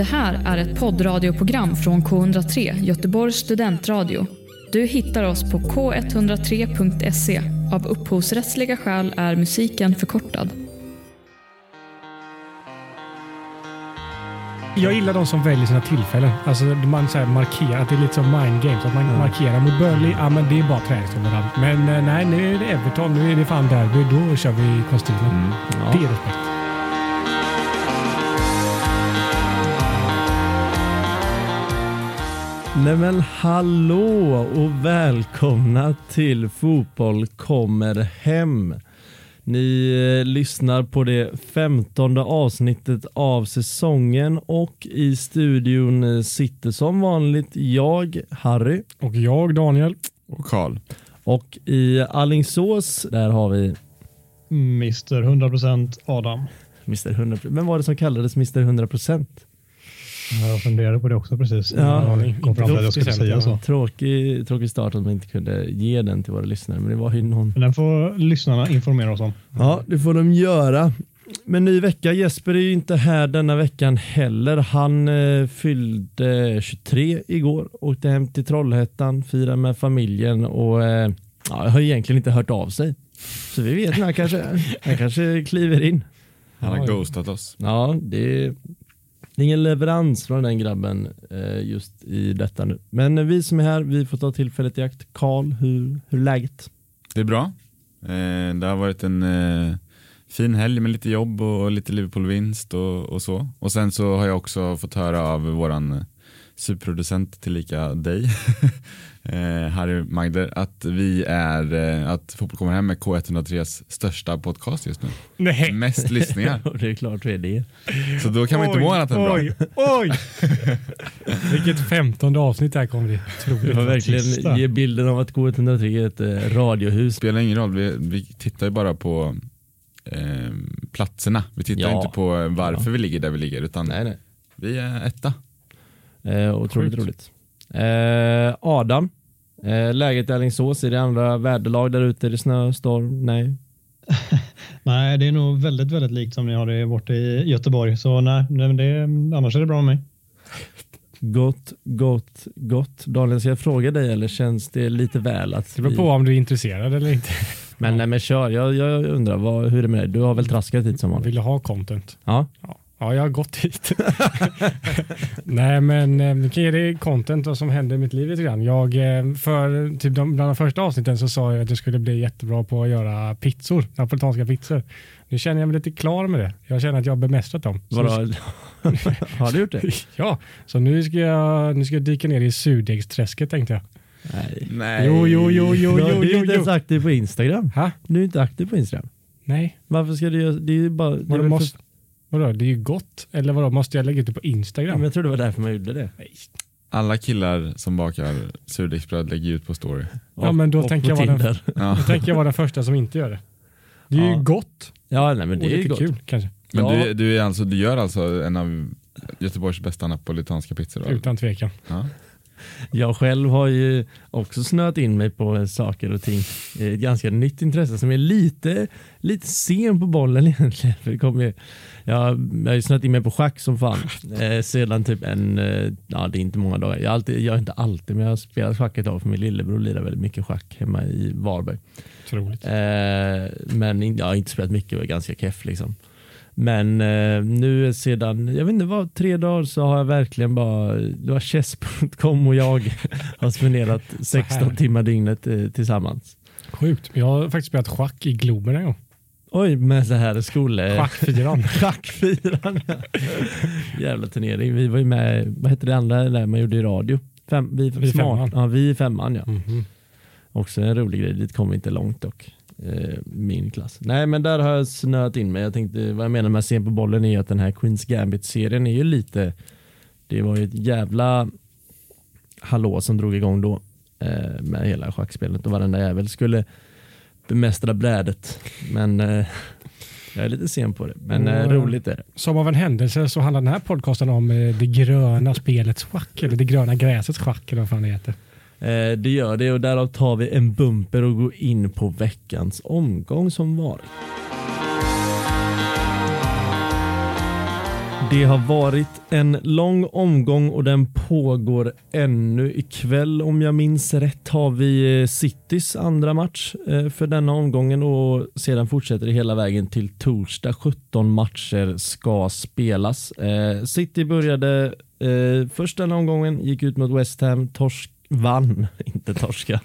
Det här är ett poddradioprogram från K103, Göteborgs studentradio. Du hittar oss på k103.se. Av upphovsrättsliga skäl är musiken förkortad. Jag gillar de som väljer sina tillfällen. Alltså man så här markerar, att det är lite som mind games. Att man markerar mot Burnley, ja men det är bara träningstolerant. Men eh, nej, nu är det Everton, nu är det fan derby, då kör vi kostymen. Det är respekt. Nej men hallå och välkomna till Fotboll kommer hem. Ni eh, lyssnar på det femtonde avsnittet av säsongen och i studion eh, sitter som vanligt jag, Harry. Och jag, Daniel. Och Karl. Och i Allingsås, där har vi Mr 100% Adam. Mr 100%. Vem var det som kallades Mr 100%? Jag funderade på det också precis. Ja, jag kom fram till att jag skulle säga så. Tråkig, tråkig start att man inte kunde ge den till våra lyssnare, men det var ju någon Men den får lyssnarna informera oss om. Ja, det får de göra. Men ny vecka. Jesper är ju inte här denna veckan heller. Han eh, fyllde 23 igår, åkte hem till Trollhättan, firade med familjen och eh, ja, har egentligen inte hört av sig. Så vi vet när han kanske, han kanske kliver in. Han har ghostat oss. Ja, det det är ingen leverans från den grabben eh, just i detta nu. Men vi som är här, vi får ta tillfället i akt. Karl, hur, hur är läget? Det är bra. Eh, det har varit en eh, fin helg med lite jobb och lite Liverpool-vinst och, och så. Och sen så har jag också fått höra av våran eh, superproducent tillika dig, Harry Magder, att vi är, eh, att Fotboll kommer hem med K103s största podcast just nu. Nej. Mest lyssningar. Det är klart vi är det. Så då kan man inte må annat än bra. Oj, oj! Vilket femtonde avsnitt det här kommer bli. Det var verkligen sista. ge bilden av att K103 är ett eh, radiohus. spelar ingen roll, vi, vi tittar ju bara på eh, platserna. Vi tittar Ja. inte på eh, varför vi ligger där vi ligger, utan Nej, nej. vi är etta. Eh, otroligt Sjukt. roligt. Eh, Adam, eh, läget i Alingsås, är det andra väderlag där ute? Är det snö, storm? Nej. Nej, det är nog väldigt, väldigt likt som ni har det borta i Göteborg. Så nej, nej, men det, annars är det bra med mig. Gott, gott, gott. Daniel, ska jag fråga dig eller känns det lite väl att Det beror på om du är intresserad eller inte. Men, nej, men kör, jag, jag undrar, vad, hur är det med dig? Du har väl traskat hit som vanligt? Vill du ha content? Ja. Ja, ja jag har gått hit. Nej, men eh, vi kan ge dig content vad som händer i mitt liv lite grann. Jag, eh, för typ de, bland de första avsnitten så sa jag att jag skulle bli jättebra på att göra pizzor, napolitanska pizzor. Nu känner jag mig lite klar med det. Jag känner att jag har bemästrat dem. Vadå? har du gjort det? Ja, så nu ska jag, nu ska jag dyka ner i surdegsträsket tänkte jag. Nej. Nej. Jo, jo, jo, jo, Du är jo, ju jo, inte ens jo. aktiv på Instagram. Ha? Du är inte aktiv på Instagram. Nej, Varför ska du göra det? är ju bara... är måste, för, vadå, det är ju gott. Eller vadå, måste jag lägga ut det på Instagram? men jag tror det var därför man gjorde det. Nej. Alla killar som bakar surdegsbröd lägger ut på story. Ja, men då tänker jag vara den-. Ja. Då tänker jag vara den första som inte gör det. Det är Ja. ju gott Ja, nej, men och det är ju lite gott. kul kanske. Men Ja. du, du, är alltså, du gör alltså en av Göteborgs bästa napolitanska pizzor? Utan tvekan. Ja. Jag själv har ju också snöat in mig på saker och ting. Ett ganska nytt intresse som är lite, lite sen på bollen egentligen. För det ju, jag, jag har ju snöat in mig på schack som fan. Eh, sedan typ en, eh, ja det är inte många dagar. Jag, alltid, jag inte alltid, men jag har spelat schack ett tag för min lillebror lirar väldigt mycket schack hemma i Varberg. Otroligt. Eh, men jag har inte spelat mycket och är ganska keff liksom. Men eh, nu sedan, jag vet inte vad, tre dagar så har jag verkligen bara, det var chess.com och jag har spenderat 16 timmar dygnet eh, tillsammans. Sjukt. Jag har faktiskt spelat schack i Globen en gång. Oj, med så här skole... Schackfyran. Schackfyran. Jävla turnering. Vi var ju med, vad hette det andra där man gjorde i radio? Fem, vi, Vi smart. femman. Ja, vi femman ja. Mhm. Också en rolig grej, dit kom vi inte långt dock. Eh, min klass. Nej men där har jag snöat in mig. Jag tänkte, vad jag menar med sen på bollen är att den här Queens Gambit-serien är ju lite, det var ju ett jävla hallå som drog igång då eh, med hela schackspelet och varenda jävel skulle bemästra brädet. Men eh, jag är lite sen på det. Men eh, Mm. roligt är det. Som av en händelse så handlar den här podcasten om eh, det gröna spelets schack, eller det gröna gräsets schack, eller vad fan det heter. Eh, det gör det och därav tar vi en bumper och går in på veckans omgång som varit. Det har varit en lång omgång och den pågår ännu ikväll. Om jag minns rätt har vi eh, Citys andra match eh, för denna omgången och sedan fortsätter det hela vägen till torsdag. 17 matcher ska spelas. Eh, City började först denna omgången, gick ut mot West Ham, torsk, vann, inte torska,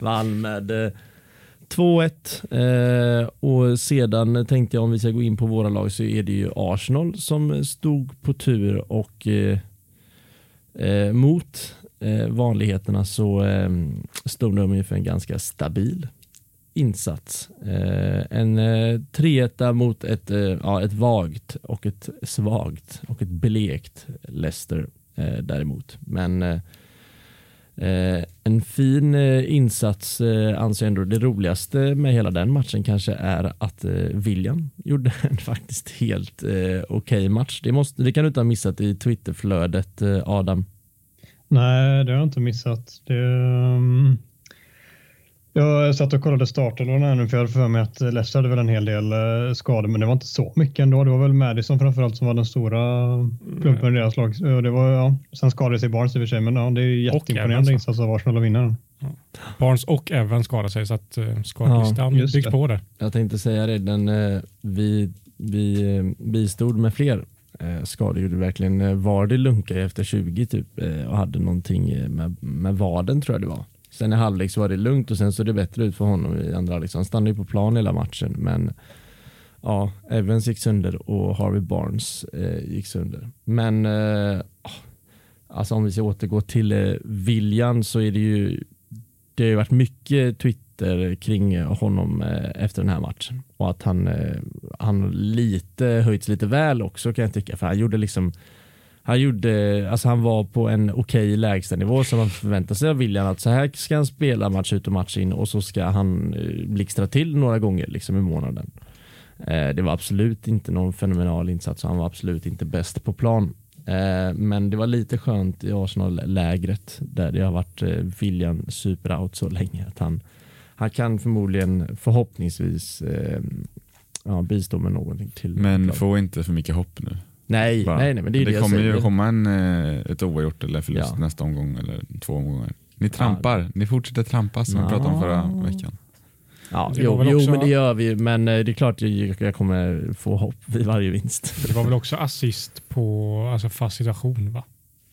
vann med eh, 2-1 eh, och sedan tänkte jag om vi ska gå in på våra lag så är det ju Arsenal som stod på tur och eh, eh, mot eh, vanligheterna så eh, stod de ju för en ganska stabil insats. Eh, en eh, 3 mot ett, eh, ja, ett vagt och ett svagt och ett blekt Leicester eh, däremot. Men eh, Eh, en fin eh, insats eh, anser jag ändå. Det roligaste med hela den matchen kanske är att eh, William gjorde en faktiskt helt eh, okej okay match. Det, måste, det kan du inte ha missat i Twitterflödet eh, Adam. Nej, det har jag inte missat. Det, um, jag satt och kollade starten och nu för jag hade för mig att Leicester hade väl en hel del eh, skador, men det var inte så mycket ändå. Det var väl Madison framförallt som var den stora plumpen i deras lag. Det var, ja, sen skadade sig Barnes i och för sig, men ja, det är jätteimponerande insats av Arsenal att vinna den. Ja. Barnes och Evans skadade sig så att uh, skadelistan ja, byggs på där. Jag tänkte säga det, den, vi, vi bistod med fler skador. Gjorde verkligen Vardy lunka efter 20 typ och hade någonting med, med vaden tror jag det var. Sen i halvlek så var det lugnt och sen såg det bättre ut för honom i andra halvlek. Han stannade ju på plan hela matchen. Men ja, Evans gick sönder och Harvey Barnes eh, gick sönder. Men eh, ah, alltså om vi ska återgå till eh, Viljan så är det ju det har ju varit mycket Twitter kring honom eh, efter den här matchen och att han, eh, han lite höjts lite väl också kan jag tycka för han gjorde liksom han, gjorde, alltså han var på en okej lägstanivå som man förväntar sig av William att så här ska han spela match ut och match in och så ska han eh, blixtra till några gånger liksom i månaden. Eh, det var absolut inte någon fenomenal insats och han var absolut inte bäst på plan. Eh, men det var lite skönt i Arsenal-lägret där det har varit William superout så länge att han, han kan förmodligen förhoppningsvis ja, bistå med någonting till. Men få inte för mycket hopp nu. Nej, nej, nej, men det, är det, det kommer ju komma en, eh, ett oavgjort eller förlust ja. nästa omgång eller två omgångar. Ni trampar, ja. ni fortsätter trampa som ja. vi pratade om förra veckan. Ja, jo, jo men det gör vi men eh, det är klart jag, jag kommer få hopp vid varje vinst. Det var väl också assist på alltså fast situation va?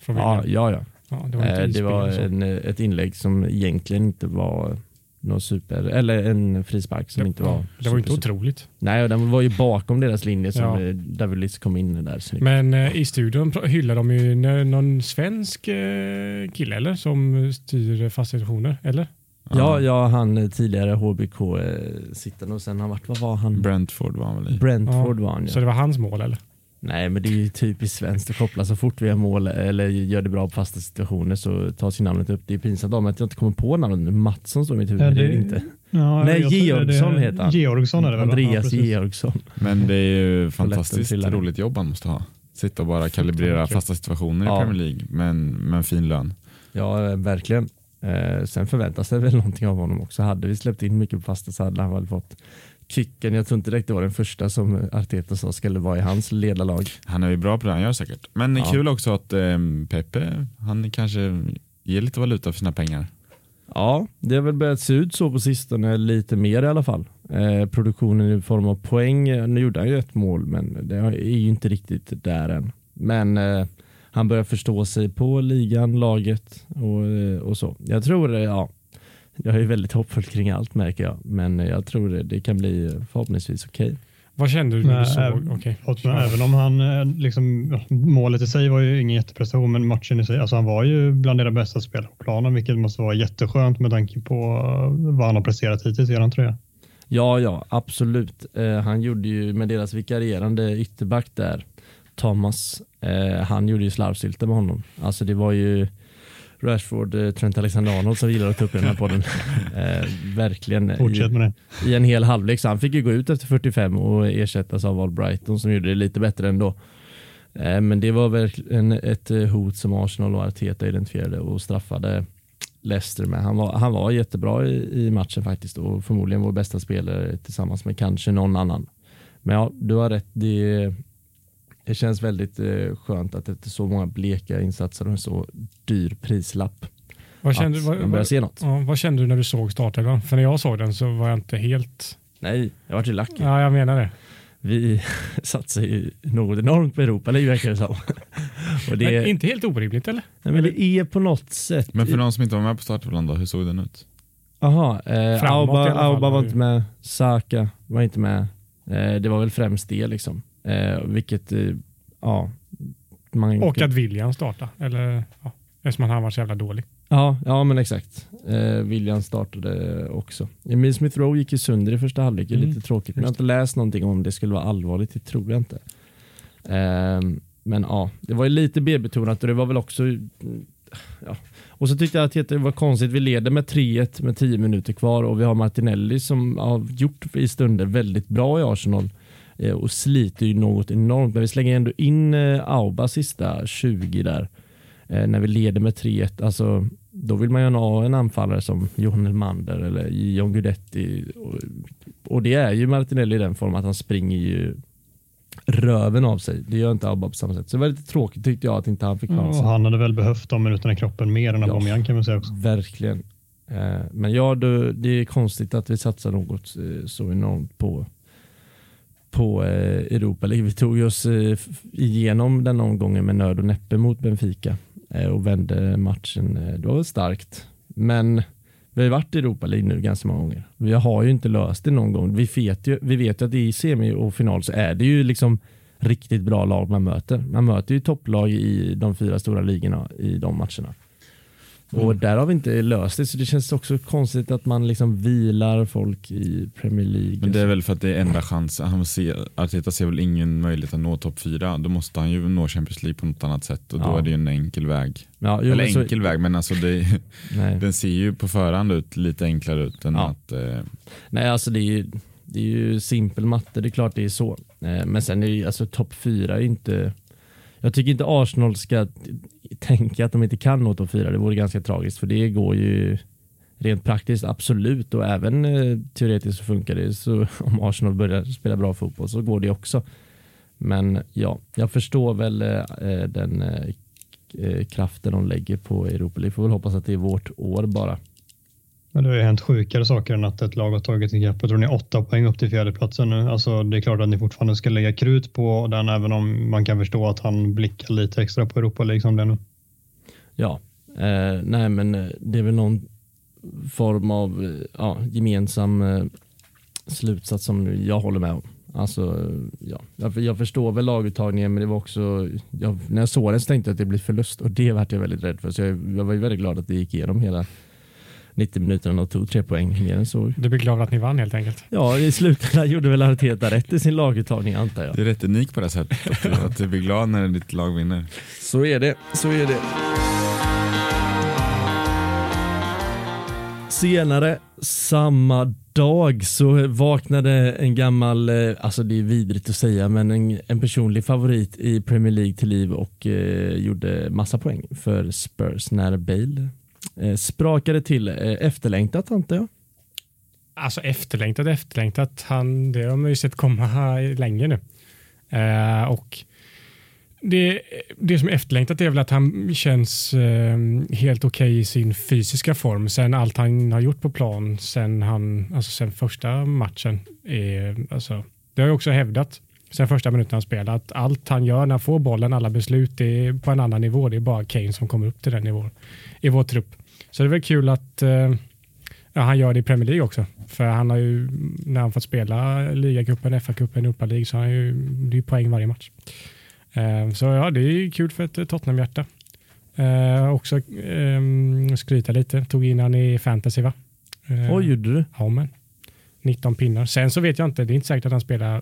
ja, ja, ja. ja. det var, eh, det var en, ett inlägg som egentligen inte var någon super, eller en frispark som ja, inte var Det var inte otroligt. Nej, och den var ju bakom deras linje som ja. Davilis kom in där snyggt. Men eh, i studion hyllar de ju någon svensk eh, kille eller som styr fastigheter, eller? Ja, ja, han tidigare HBK eh, och sen har varit, vad var han? Brentford var han väl i? Brentford ja. var han ja. Så det var hans mål eller? Nej, men det är ju typiskt svenskt att koppla så fort vi har mål eller gör det bra på fasta situationer så tas ju namnet upp. Det är pinsamt att jag inte kommer på namnet. Mattsson står i mitt huvud, ja, det, det är inte. Ja, Nej, Georgsson heter han. Georgsson är det väl? Andreas ja, Georgsson. Men det är ju fantastiskt roligt jobb han måste ha. Sitta och bara kalibrera fasta situationer i Premier League men med en fin lön. Ja, verkligen. Eh, sen förväntas det väl någonting av honom också. Hade vi släppt in mycket på fasta så hade han väl fått kicken. Jag tror inte direkt det var den första som Arteta sa skulle vara i hans ledarlag. Han är ju bra på det han gör säkert. Men ja. kul också att eh, Pepe, han kanske ger lite valuta för sina pengar. Ja, det har väl börjat se ut så på sistone, lite mer i alla fall. Eh, produktionen i form av poäng, nu gjorde han ju ett mål men det är ju inte riktigt där än. Men eh, han börjar förstå sig på ligan, laget och, eh, och så. Jag tror, ja, jag är väldigt hoppfull kring allt märker jag, men jag tror det, det kan bli förhoppningsvis okej. Okay. Vad kände du när du såg? Även, okay. även om han, eh, liksom, målet i sig var ju ingen jätteprestation, men matchen i sig, alltså han var ju bland era bästa spelare på planen, vilket måste vara jätteskönt med tanke på eh, vad han har presterat hittills i eran tröja. Ja, ja, absolut. Eh, han gjorde ju med deras vikarierande ytterback där, Thomas, eh, han gjorde ju slarvsylta med honom. Alltså det var ju Rashford, eh, Trent Alexander-Arnold som gillar att ta upp i den här podden. eh, verkligen Fortsätt med det. I, en hel halvlek. Så han fick ju gå ut efter 45 och ersättas av Albrighton som gjorde det lite bättre ändå. Eh, men det var verkligen ett eh, hot som Arsenal och Arteta identifierade och straffade Leicester med. Han var, han var jättebra i, i matchen faktiskt och förmodligen vår bästa spelare tillsammans med kanske någon annan. Men ja, du har rätt. Det, Det känns väldigt eh, skönt att efter så många bleka insatser och en så dyr prislapp Vad kände, att vad, man börjar vad, se något. ja, vad kände du när du såg startelvan? För när jag såg den så var jag inte helt... Nej, jag vart ju lack. Ja, jag menar det. Vi satsar ju något enormt på Europa League verkar det som. och det, Men inte helt orimligt eller? nej, men det är på något sätt. Men för de som inte var med på startelvan då, hur såg den ut? Jaha, eh, Auba, Auba var var inte med, Saka var inte med. Eh, det var väl främst det liksom. Eh, vilket, eh, ja. Man, Och att William startade. Eller, ja, eftersom han var så jävla dålig. ja, ja, men exakt. Eh, William startade också. Emil Smith Rowe gick ju sönder i första halvlek, Mm, lite tråkigt. Men jag har inte läst någonting om det skulle vara allvarligt, det tror jag inte. Eh, men ja, det var ju lite B-betonat och det var väl också Ja. Och så tyckte jag att det var konstigt. Vi leder med 3-1 med 10 minuter kvar och vi har Martinelli som har gjort i stunder väldigt bra i Arsenal och sliter ju något enormt. Men vi slänger ändå in eh, Auba sista 20 där eh, när vi leder med 3-1. Alltså, då vill man ju ha en anfallare som Johan Elmander eller John Guidetti. Och, och det är ju Martinelli i den formen att han springer ju röven av sig. Det gör inte Auba på samma sätt. Så det var lite tråkigt tyckte jag att inte han fick chansen. han hade väl behövt de minuterna i kroppen mer än Ja. Aubameyang kan man säga också. Verkligen. Eh, Men ja, det, är konstigt att vi satsar något eh, så enormt på, på eh, Europa League. Vi tog oss eh, igenom den omgången med nöd och näppe mot Benfica eh, och vände matchen. Eh, det var väl starkt. Men vi har ju varit i Europa League nu ganska många gånger. Vi har ju inte löst det någon gång. Vi vet ju, vi vet ju att i semi och final så är det ju liksom riktigt bra lag man möter. Man möter ju topplag i de fyra stora ligorna i de matcherna. Och där har vi inte löst det, så det känns också konstigt att man liksom vilar folk i Premier League. Men det är väl för att det är enda chansen. Han ser, Arteta ser väl ingen möjlighet att nå topp fyra. Då måste han ju nå Champions League på något annat sätt och då Ja. är det ju en enkel väg. ja, jo, Eller men så- enkel väg, men alltså det, den ser ju på förhand ut lite enklare ut än Ja. att eh, Nej, alltså det är, ju, det är ju simpel matte, det är klart det är så. Eh, Men sen är det ju, alltså topp fyra är inte... Jag tycker inte Arsenal ska tänka att de inte kan nå topp fyra, det vore ganska tragiskt för det går ju rent praktiskt absolut och även eh, teoretiskt så funkar det. Så om Arsenal börjar spela bra fotboll så går det också. Men ja, jag förstår väl eh, eh den eh, eh, kraften de lägger på Europa League. Får väl hoppas att det är vårt år bara. Men det har ju hänt sjukare saker än att ett lag har tagit ikapp. Jag tror ni är åtta poäng upp till fjärdeplatsen nu. Alltså, det är klart att ni fortfarande ska lägga krut på den, även om man kan förstå att han blickar lite extra på Europa League som det är nu. Ja, eh, nej men eh, det är väl någon form av eh, ja, gemensam eh, slutsats som jag håller med om. Alltså, eh, ja. jag, jag förstår väl laguttagningen men det var också, jag, när jag såg den så tänkte jag att det blir förlust och det vart jag väldigt rädd för. Så jag, jag var ju väldigt glad att det gick igenom hela 90 minuterna och tog tre poäng mer än så. Du blir glad att ni vann helt enkelt. Ja, i slutändan gjorde väl Arteta rätt i sin laguttagning antar jag. det är rätt unikt på det sättet. Att, du- att du blir glad när ditt lag vinner. Så är det, så är det. Senare samma dag så vaknade en gammal, eh, alltså det är vidrigt att säga, men en, en personlig favorit i Premier League till liv och eh, gjorde massa poäng för Spurs när Bale eh, sprakade till. Eh, efterlängtat antar jag. Alltså efterlängtat, efterlängtat. Han, det har man ju sett komma länge nu. Eh, och det, det som är efterlängtat är väl att han känns eh, helt okej i sin fysiska form. Sen allt han har gjort på plan sen, han, alltså sen första matchen. Är, alltså, det har jag också hävdat sen första minuten han spelar att allt han gör när han får bollen, alla beslut, det är på en annan nivå. Det är bara Kane som kommer upp till den nivån i vår trupp. Så det är väl kul att eh, Ja, han gör det i Premier League också. För han har ju, när han fått spela ligacupen, FA-cupen, Europa League så har han ju, det är poäng varje match. Eh, så ja, det är kul för ett Tottenham-hjärta. Eh, också eh, skryta lite, tog in han i fantasy va? Eh, Oj, gjorde du? Ja, men 19 pinnar. Sen så vet jag inte, det är inte säkert att han spelar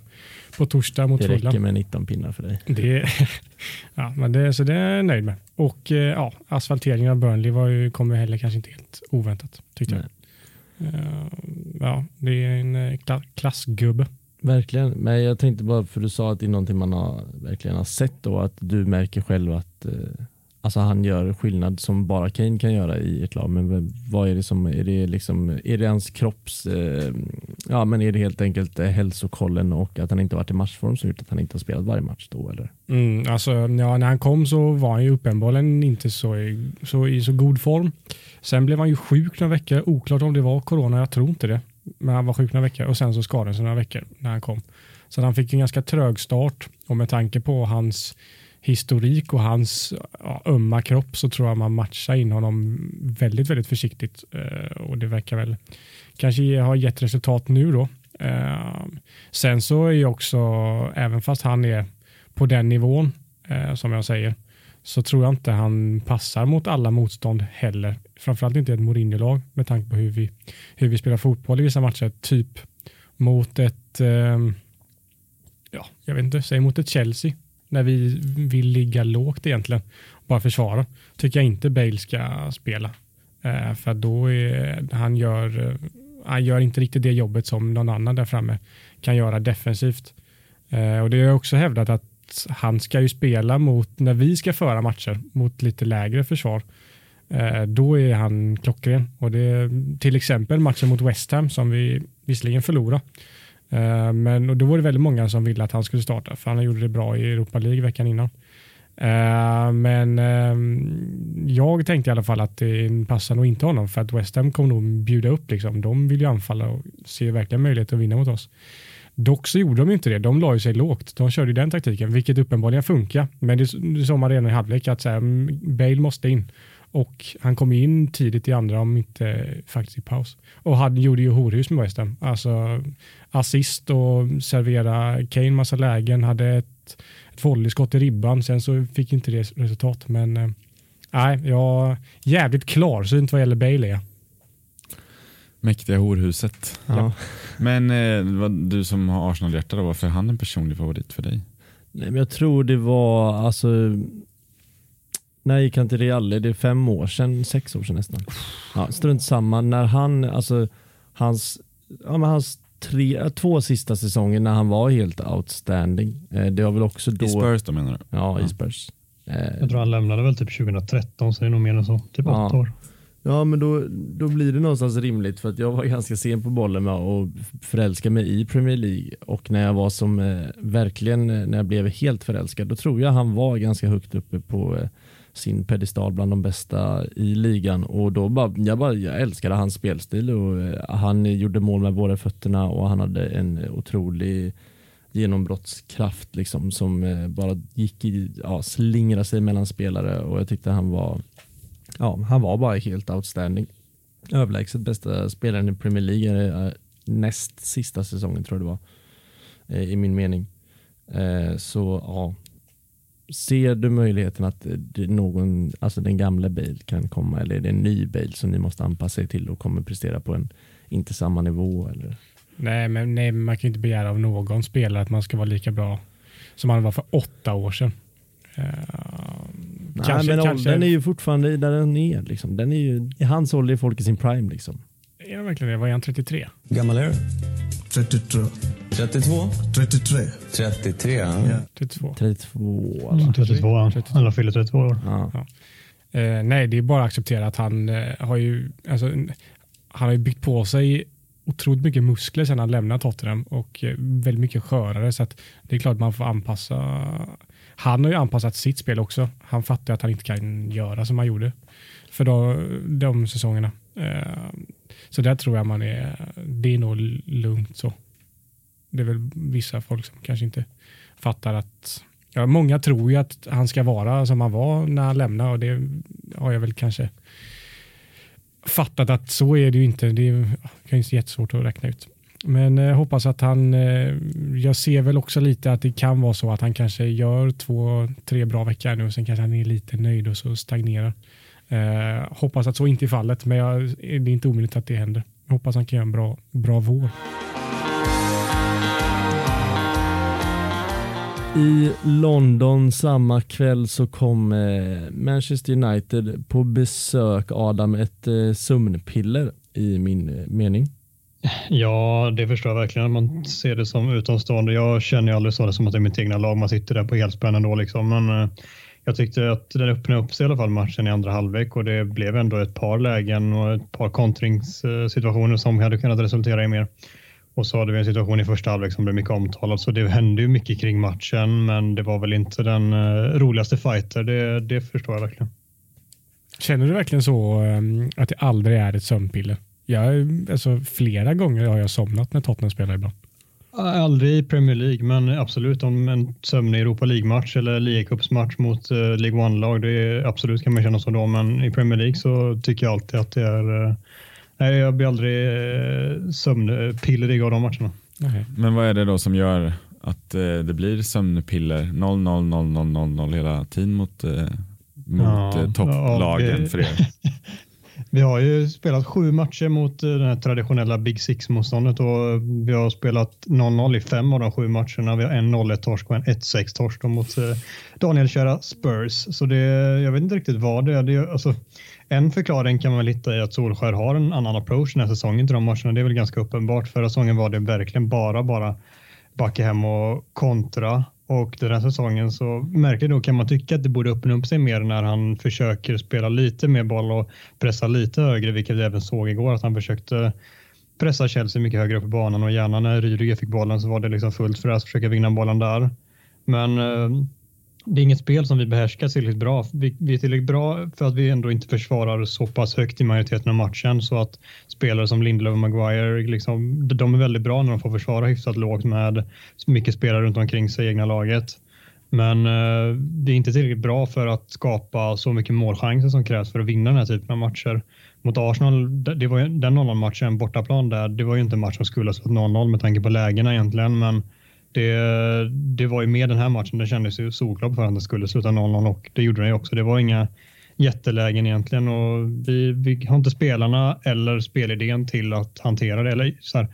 på torsdag mot Det räcker Fulham. med 19 pinnar för dig. Det, ja, men det, så det är jag nöjd med. Och eh, ja, asfalteringen av Burnley var ju, kom ju heller kanske inte helt oväntat, tyckte jag. Nej. Eh, ja, det är en eh, kla klassgubbe. Verkligen, men jag tänkte bara för du sa att det är någonting man har, verkligen har sett och att du märker själv att alltså han gör skillnad som bara Kane kan göra i ett lag. Men vad är det som, är det liksom, är det hans kropps eh, Ja, men är det helt enkelt eh, hälsokollen och att han inte varit i matchform som gjort att han inte har spelat varje match då eller? Mm, alltså, ja, när han kom så var han ju uppenbarligen inte så i, så i så god form. Sen blev han ju sjuk några veckor. Oklart om det var corona, jag tror inte det. Men han var sjuk några veckor och sen så skadade han sig några veckor när han kom. Så han fick en ganska trög start och med tanke på hans historik och hans ja, ömma kropp så tror jag man matchar in honom väldigt, väldigt försiktigt eh, och det verkar väl kanske ha gett resultat nu då. Eh, sen så är ju också, även fast han är på den nivån eh, som jag säger, så tror jag inte han passar mot alla motstånd heller. Framförallt inte ett Mourinho-lag med tanke på hur vi, hur vi spelar fotboll i vissa matcher. Typ mot ett, eh, ja, jag vet inte, säg mot ett Chelsea när vi vill ligga lågt egentligen. Bara försvara. Tycker jag inte Bale ska spela. Eh, för då är, han gör eh, han gör inte riktigt det jobbet som någon annan där framme kan göra defensivt. Eh, och det har jag också hävdat att han ska ju spela mot, när vi ska föra matcher mot lite lägre försvar, eh, då är han klockren. Och det är till exempel matchen mot West Ham som vi visserligen förlorade, Eh, men och då var det väldigt många som ville att han skulle starta för han gjorde det bra i Europa League veckan innan. Eh, men eh, jag tänkte i alla fall att det passar nog inte honom för att West Ham kommer nog bjuda upp. Liksom. De vill ju anfalla och ser verkligen möjlighet att vinna mot oss. Dock så gjorde de inte det. De la ju sig lågt. De körde ju den taktiken, vilket uppenbarligen funkar. Men det, det sa man redan i halvlek att så här, mm, Bale måste in. Och han kom in tidigt i andra, om inte faktiskt i paus. Och han gjorde ju horhus med West Ham. Alltså assist och servera Kane massa lägen, hade ett, ett volleyskott i ribban. Sen så fick inte det resultat. Men eh, nej, äh, jag jävligt klarsynt vad gäller Bailey. Mäktiga horhuset. Ja. Men eh, du som har Arsenal-hjärta, varför är han en personlig favorit för dig? Nej, men jag tror det var alltså när gick han till Real? Det är fem år sedan, sex år sedan nästan. Ja, strunt samma. När han, alltså hans, ja, men hans tre, två sista säsonger när han var helt outstanding. Eh, det var väl också då. I Spurs då menar du? Ja, i Spurs. Eh, jag tror han lämnade väl typ 2013, så det är nog mer än så. Typ ja. åtta år. Ja, men då, då blir det någonstans rimligt för att jag var ganska sen på bollen med att förälska mig i Premier League och när jag var som eh, verkligen när jag blev helt förälskad, då tror jag han var ganska högt uppe på eh, sin pedestal bland de bästa i ligan och då bara, jag, bara, jag älskade hans spelstil och eh, han gjorde mål med båda fötterna och han hade en otrolig genombrottskraft liksom som eh, bara gick i, ja, slingra sig mellan spelare och jag tyckte han var ja, han var bara helt outstanding. Överlägset bästa spelaren i Premier League eh, näst sista säsongen tror jag det var i min mening. Så ja, Ser du möjligheten att någon, alltså den gamla Bale kan komma eller är det en ny Bale som ni måste anpassa er till och kommer prestera på en inte samma nivå? Eller? Nej, men nej, man kan inte begära av någon spelare att man ska vara lika bra som man var för åtta år sedan. Uh, nej, kanske, men kanske... Den är ju fortfarande där den är. Liksom. Den är ju, I hans ålder är folk i sin prime. Liksom. Är det verkligen det? Var han 33? gammal är du? 32. 32? 33. 33, ja. ja. 32. 32, mm, 32 Alla fyller 32 år. Ja. Ja. Eh, nej, det är bara att acceptera att han eh, har ju alltså, han har ju byggt på sig otroligt mycket muskler sedan han lämnade Tottenham och eh, väldigt mycket skörare så att det är klart man får anpassa. Han har ju anpassat sitt spel också. Han fattar att han inte kan göra som han gjorde för de, de säsongerna. Eh, så där tror jag man är, det är nog lugnt så. Det är väl vissa folk som kanske inte fattar att, ja, många tror ju att han ska vara som han var när han lämnade och det har jag väl kanske fattat att så är det ju inte. Det är kanske jättesvårt att räkna ut. Men jag hoppas att han, eh, jag ser väl också lite att det kan vara så att han kanske gör två, tre bra veckor nu och sen kanske han är lite nöjd och så stagnerar. Eh, hoppas att så inte är fallet, men jag, det är inte omöjligt att det händer. Jag hoppas han kan göra en bra, bra vår. I London samma kväll så kom eh, Manchester United på besök Adam ett eh, sömnpiller i min eh, mening. Ja, det förstår jag verkligen. Man ser det som utomstående. Jag känner ju aldrig så det som att det är mitt egna lag. Man sitter där på helspänn ändå. Liksom. Men eh, jag tyckte att den öppnade upp sig i alla fall matchen i andra halvlek och det blev ändå ett par lägen och ett par kontringssituationer som hade kunnat resultera i mer. Och så hade vi en situation i första halvlek som blev mycket omtalad, så det hände ju mycket kring matchen, men det var väl inte den uh, roligaste fighter. Det, det förstår jag verkligen. Känner du verkligen så um, att det aldrig är ett sömnpiller? Jag, alltså, flera gånger har jag somnat när Tottenham spelar ibland. Aldrig i Premier League, men absolut om en sömnig Europa League-match eller ligacupsmatch mot uh, League One-lag, det är, absolut kan man känna så då, men i Premier League så tycker jag alltid att det är uh, Nej, jag blir aldrig uh, sömnpillerig av de matcherna. Okay. Men vad är det då som gör att uh, det blir sömnpiller 0-0-0-0-0 hela tiden mot, uh, mot ja, topplagen ja, för er? Vi har ju spelat sju matcher mot eh, det här traditionella Big Six-motståndet och vi har spelat 0-0 i fem av de sju matcherna. Vi har en 0-1 torsk och en 1-6 torsk mot eh, Daniel Kära Spurs. Så det, jag vet inte riktigt vad det är. Det, alltså, en förklaring kan man väl hitta i att Solskär har en annan approach den här säsongen till de matcherna. Det är väl ganska uppenbart. Förra säsongen var det verkligen bara, bara backa hem och kontra och den här säsongen så märkligt nog kan man tycka att det borde öppna upp sig mer när han försöker spela lite mer boll och pressa lite högre, vilket vi även såg igår att han försökte pressa Chelsea mycket högre upp i banan och gärna när Rydiger fick bollen så var det liksom fullt för att försöka vinna bollen där. Men eh, det är inget spel som vi behärskar tillräckligt bra. Vi, vi är tillräckligt bra för att vi ändå inte försvarar så pass högt i majoriteten av matchen så att spelare som Lindelöf och Maguire, liksom, de är väldigt bra när de får försvara hyfsat lågt med mycket spelare runt omkring sig i egna laget. Men eh, det är inte tillräckligt bra för att skapa så mycket målchanser som krävs för att vinna den här typen av matcher. Mot Arsenal, det var ju, den 0-0 matchen, bortaplan där, det var ju inte en match som skulle ha stått 0-0 med tanke på lägena egentligen, men det, det var ju med den här matchen, det kändes ju solklart för att den skulle sluta 0-0 och det gjorde den ju också. Det var inga jättelägen egentligen och vi, vi har inte spelarna eller spelidén till att hantera det. Eller så här,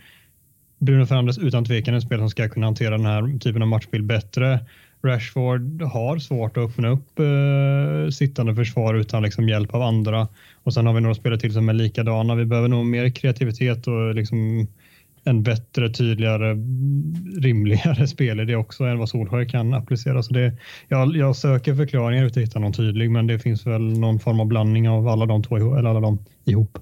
Bruno Fernandes utan tvekan en spelare som ska kunna hantera den här typen av matchbild bättre. Rashford har svårt att öppna upp eh, sittande försvar utan liksom hjälp av andra. Och sen har vi några spelare till som är likadana. Vi behöver nog mer kreativitet och liksom en bättre, tydligare, rimligare spelidé också än vad Solskjaer kan applicera. Så det, jag, jag söker förklaringar utan att hitta någon tydlig, men det finns väl någon form av blandning av alla de två eller alla de ihop.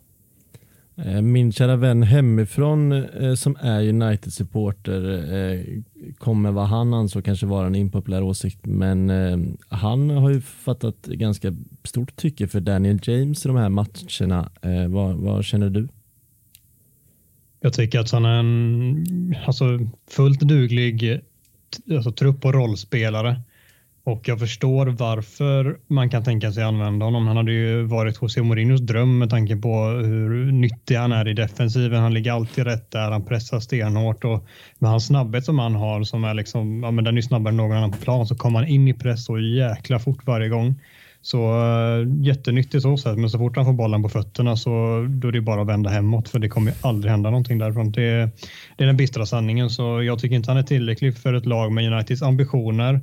Eh, min kära vän hemifrån eh, som är United-supporter eh, kommer vad han ansåg kanske vara en impopulär åsikt men han har ju fattat ganska stort tycke för Daniel James i de här matcherna. Vad, vad känner du? Jag tycker att han är en alltså, fullt duglig alltså, trupp och rollspelare. Och jag förstår varför man kan tänka sig använda honom. Han hade ju varit José Mourinhos dröm med tanke på hur nyttig han är i defensiven. Han ligger alltid rätt där, han pressar stenhårt och med hans snabbhet som han har som är liksom, ja men den är snabbare än någon annan på plan så kommer han in i press så jäkla fort varje gång. Så uh, jättenyttigt så sätt, men så fort han får bollen på fötterna så då är det bara att vända hemåt för det kommer aldrig hända någonting därifrån. Det, det är den bistra sanningen så jag tycker inte han är tillräcklig för ett lag med Uniteds ambitioner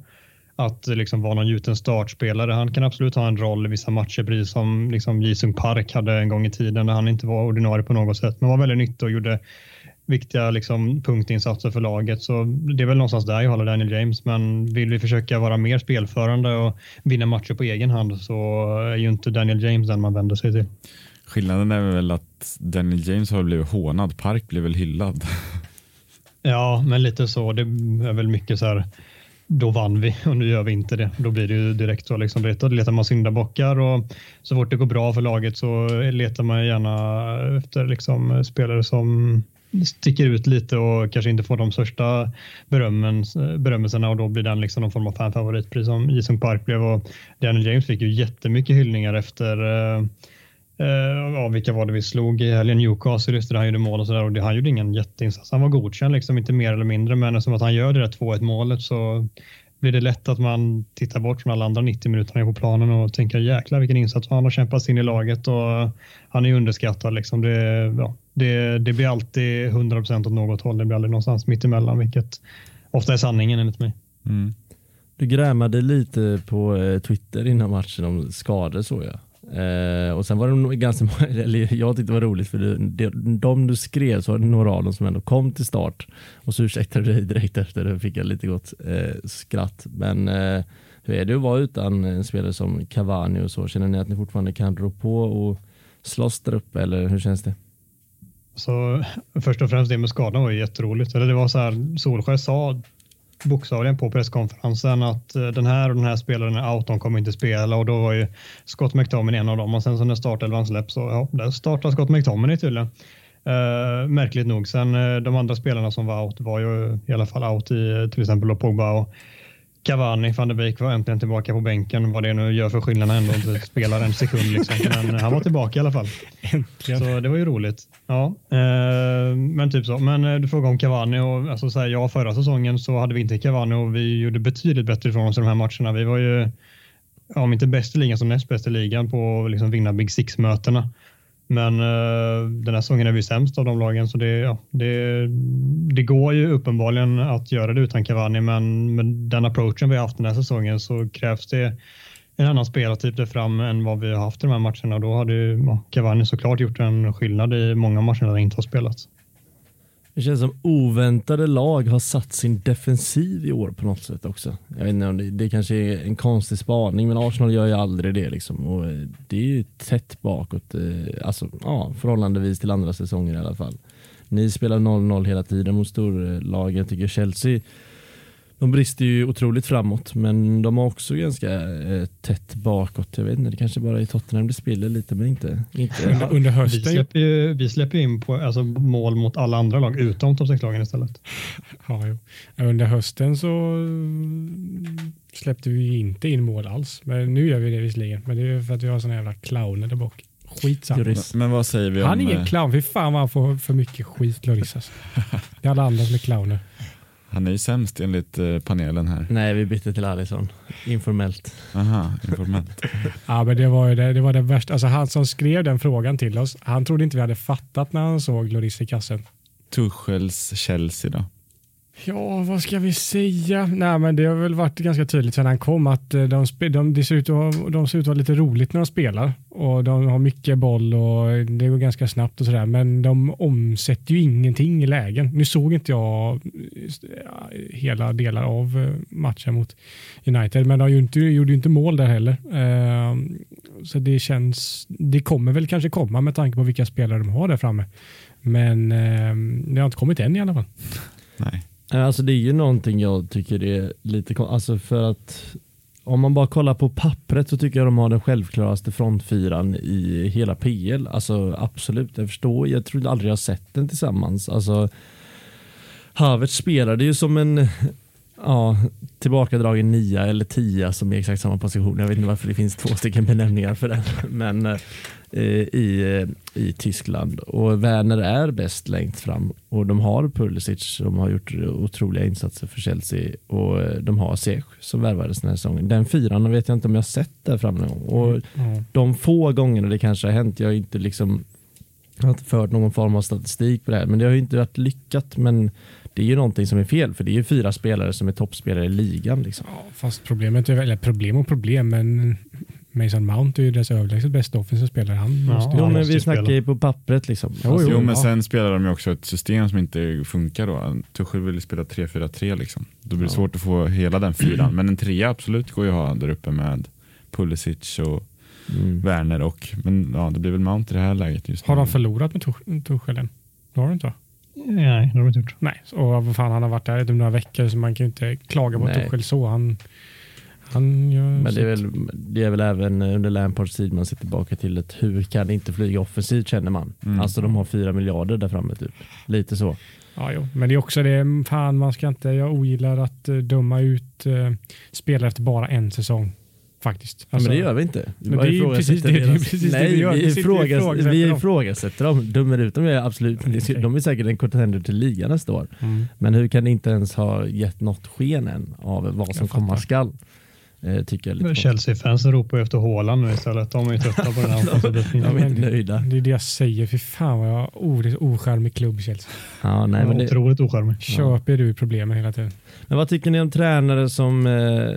att eh, liksom vara någon gjuten startspelare. Han kan absolut ha en roll i vissa matcher, precis som liksom Jisung Park hade en gång i tiden när han inte var ordinarie på något sätt, men var väldigt nyttig och gjorde viktiga liksom, punktinsatser för laget. Så det är väl någonstans där jag håller Daniel James. Men vill vi försöka vara mer spelförande och vinna matcher på egen hand så är ju inte Daniel James den man vänder sig till. Skillnaden är väl att Daniel James har blivit hånad. Park blir väl hyllad. Ja, men lite så. Det är väl mycket så här då vann vi och nu gör vi inte det. Då blir det ju direkt så. Liksom, då letar man syndabockar och så fort det går bra för laget så letar man gärna efter liksom, spelare som sticker ut lite och kanske inte får de största berömmen, berömmelserna och då blir den liksom någon form av fanfavorit precis som Jisung Park blev och Daniel James fick ju jättemycket hyllningar efter eh, Eh, ja, vilka var det vi slog i helgen? Newcastle just det, han gjorde mål och sådär och det, han gjorde ingen jätteinsats. Han var godkänd, liksom inte mer eller mindre, men som att han gör det där 2-1 målet så blir det lätt att man tittar bort från alla andra 90 minuterna på planen och tänker jäklar vilken insats han har kämpat in i laget och han är underskattad. Liksom. Det, ja, det, det blir alltid 100 procent åt något håll. Det blir aldrig någonstans mittemellan, vilket ofta är sanningen enligt mig. Mm. Du grämade lite på eh, Twitter innan matchen om skador såg jag. Eh, och sen var det ganska många, eller jag tyckte det var roligt för det, de, de du skrev så var det några av dem som ändå kom till start och så ursäktade du dig direkt efter det fick jag lite gott eh, skratt. Men eh, hur är det att vara utan en spelare som Cavani och så? Känner ni att ni fortfarande kan rå på och slåss där uppe eller hur känns det? Så först och främst det med skadorna var ju jätteroligt. Eller det var så här, Solskjaer sa bokstavligen på presskonferensen att eh, den här och den här spelaren är out, de kommer inte spela och då var ju Scott McTominay en av dem och sen så när startelvan släpps så ja, där startar Scott McTominay tydligen. Uh, märkligt nog. Sen uh, de andra spelarna som var out var ju i alla fall out i till exempel Pogba och Cavani, van de Beek var äntligen tillbaka på bänken. Vad det nu gör för skillnad ändå inte spelar en sekund. Liksom. Men han var tillbaka i alla fall. Äntligen. Så det var ju roligt. Ja, eh, men typ så. Men eh, du frågar om Cavani och alltså, så här, ja, förra säsongen så hade vi inte Cavani och vi gjorde betydligt bättre ifrån oss i de här matcherna. Vi var ju, om inte bäst i ligan så näst bäst i ligan på att liksom vinna Big Six-mötena. Men uh, den här säsongen är vi sämst av de lagen så det, ja, det, det går ju uppenbarligen att göra det utan Cavani men med den approachen vi har haft den här säsongen så krävs det en annan spelartyp där fram än vad vi har haft i de här matcherna. Då hade ju ja, Cavani såklart gjort en skillnad i många matcher där han inte har spelat. Det känns som oväntade lag har satt sin defensiv i år på något sätt också. Jag vet inte om det, det kanske är en konstig spaning men Arsenal gör ju aldrig det liksom. Och eh, det är ju tätt bakåt, eh, alltså ja, förhållandevis till andra säsonger i alla fall. Ni spelar 0-0 hela tiden mot storlagen. Jag tycker Chelsea de brister ju otroligt framåt men de har också ganska eh, tätt bakåt. Jag vet inte, det kanske bara är Tottenham det spiller lite men inte. inte Under, under Vi hösten. släpper ju vi släpper in på, alltså, mål mot alla andra lag utom topp 6-lagen istället. Ja, jo. Under hösten så mm, släppte vi inte in mål alls. Men nu gör vi det visserligen. Men det är för att vi har såna jävla clowner där bak. Skitsamma. Men vad säger vi om... Han är ingen eh, clown. Fy fan vad han får för mycket skit, Lloris. Alltså. Det är alla andra som är clowner. Han är ju sämst enligt eh, panelen här. Nej, vi bytte till Alisson. Informellt. Aha, informellt. Ja, men det var ju det, det, var det värsta. Alltså, han som skrev den frågan till oss, han trodde inte vi hade fattat när han såg Lloris i kassen. Tuchels Chelsea då? Ja, vad ska vi säga? Nej, men det har väl varit ganska tydligt sedan han kom att eh, de, de, de, ser ut att, ha- de ser ut att ha lite roligt när de spelar och de har mycket boll och det går ganska snabbt och sådär. Men de omsätter ju ingenting i lägen. Nu såg inte jag eh, hela delar av eh, matchen mot United, men de gjorde inte, gjorde ju inte mål där heller. Ehm, så det känns, det kommer väl kanske komma med tanke på vilka spelare de har där framme. Men ehm, det har inte kommit än i alla fall. Nej. Alltså det är ju någonting jag tycker är lite alltså för att om man bara kollar på pappret så tycker jag de har den självklaraste frontfyran i hela PL. Alltså absolut, jag förstår. Jag tror aldrig jag sett den tillsammans. Alltså Havertz spelade ju som en ja, tillbakadragen nia eller tia som är exakt samma position. Jag vet inte varför det finns två stycken benämningar för den. Men eh, i, eh, i Tyskland och Werner är bäst längst fram och de har Pulisic som har gjort otroliga insatser för Chelsea och eh, de har Ziyech som värvades den här säsongen. Den fyran vet jag inte om jag sett där framme någon gång. och Ja. de få gångerna det kanske har hänt, jag har inte liksom jag har inte fört någon form av statistik på det här, men det har ju inte varit lyckat. Men det är ju någonting som är fel, för det är ju fyra spelare som är toppspelare i ligan. Liksom. Ja, fast problemet är väl, eller problem och problem, men Mason Mount är ju deras överlägset bästa offensiva spelare. Han Ja, måste Jo, han men vi snackar ju på pappret. Liksom. Jo, Alltså, Jo, men ja. sen spelar de ju också ett system som inte funkar då. Tuchel vill ju spela 3-4-3 liksom. Då blir det Ja. svårt att få hela den fyran. Men en trea absolut går ju att ha där uppe med Pulisic och mm. Werner och, men ja det blir väl Mount i det här läget just Har nu. de förlorat med Tuch- Tuchel än? Det har de inte va? Nej, det har de inte gjort. Nej, och vad fan han har varit där i typ några veckor så man kan ju inte klaga på. Tuchel så. Han, han gör Men det är, väl, det är väl även under Lampards tid man ser tillbaka till ett hur kan det inte flyga offensivt känner man. Mm. Alltså de har fyra miljarder där framme typ. Lite så. Ja, jo. Men det är också det, fan man ska inte, jag ogillar att eh, döma ut eh, spelare efter bara en säsong. Faktiskt. men Alltså, det gör vi inte. Vi Men bara det är ju ifrågasätter precis det- det är deras- precis det Nej, vi gör. ifrågas, ifrågasätter vi dem. ifrågasätter dem. Dömer ut dem är absolut. Okej. De är säkert en contender till ligan nästa år. Mm. Men hur kan det inte ens ha gett något sken än av vad som komma skall? Eh, tycker jag lite. Chelsea-fansen ropar ju efter Haaland nu istället. De är ju trötta på den här De är inte nöjda. Det är det jag säger. Fy fan vad jag oh, det är ocharmig klubb Chelsea. Ja, nej, men, det, Otroligt ocharmig. Köper du problemen hela tiden. men vad tycker ni om tränare som eh,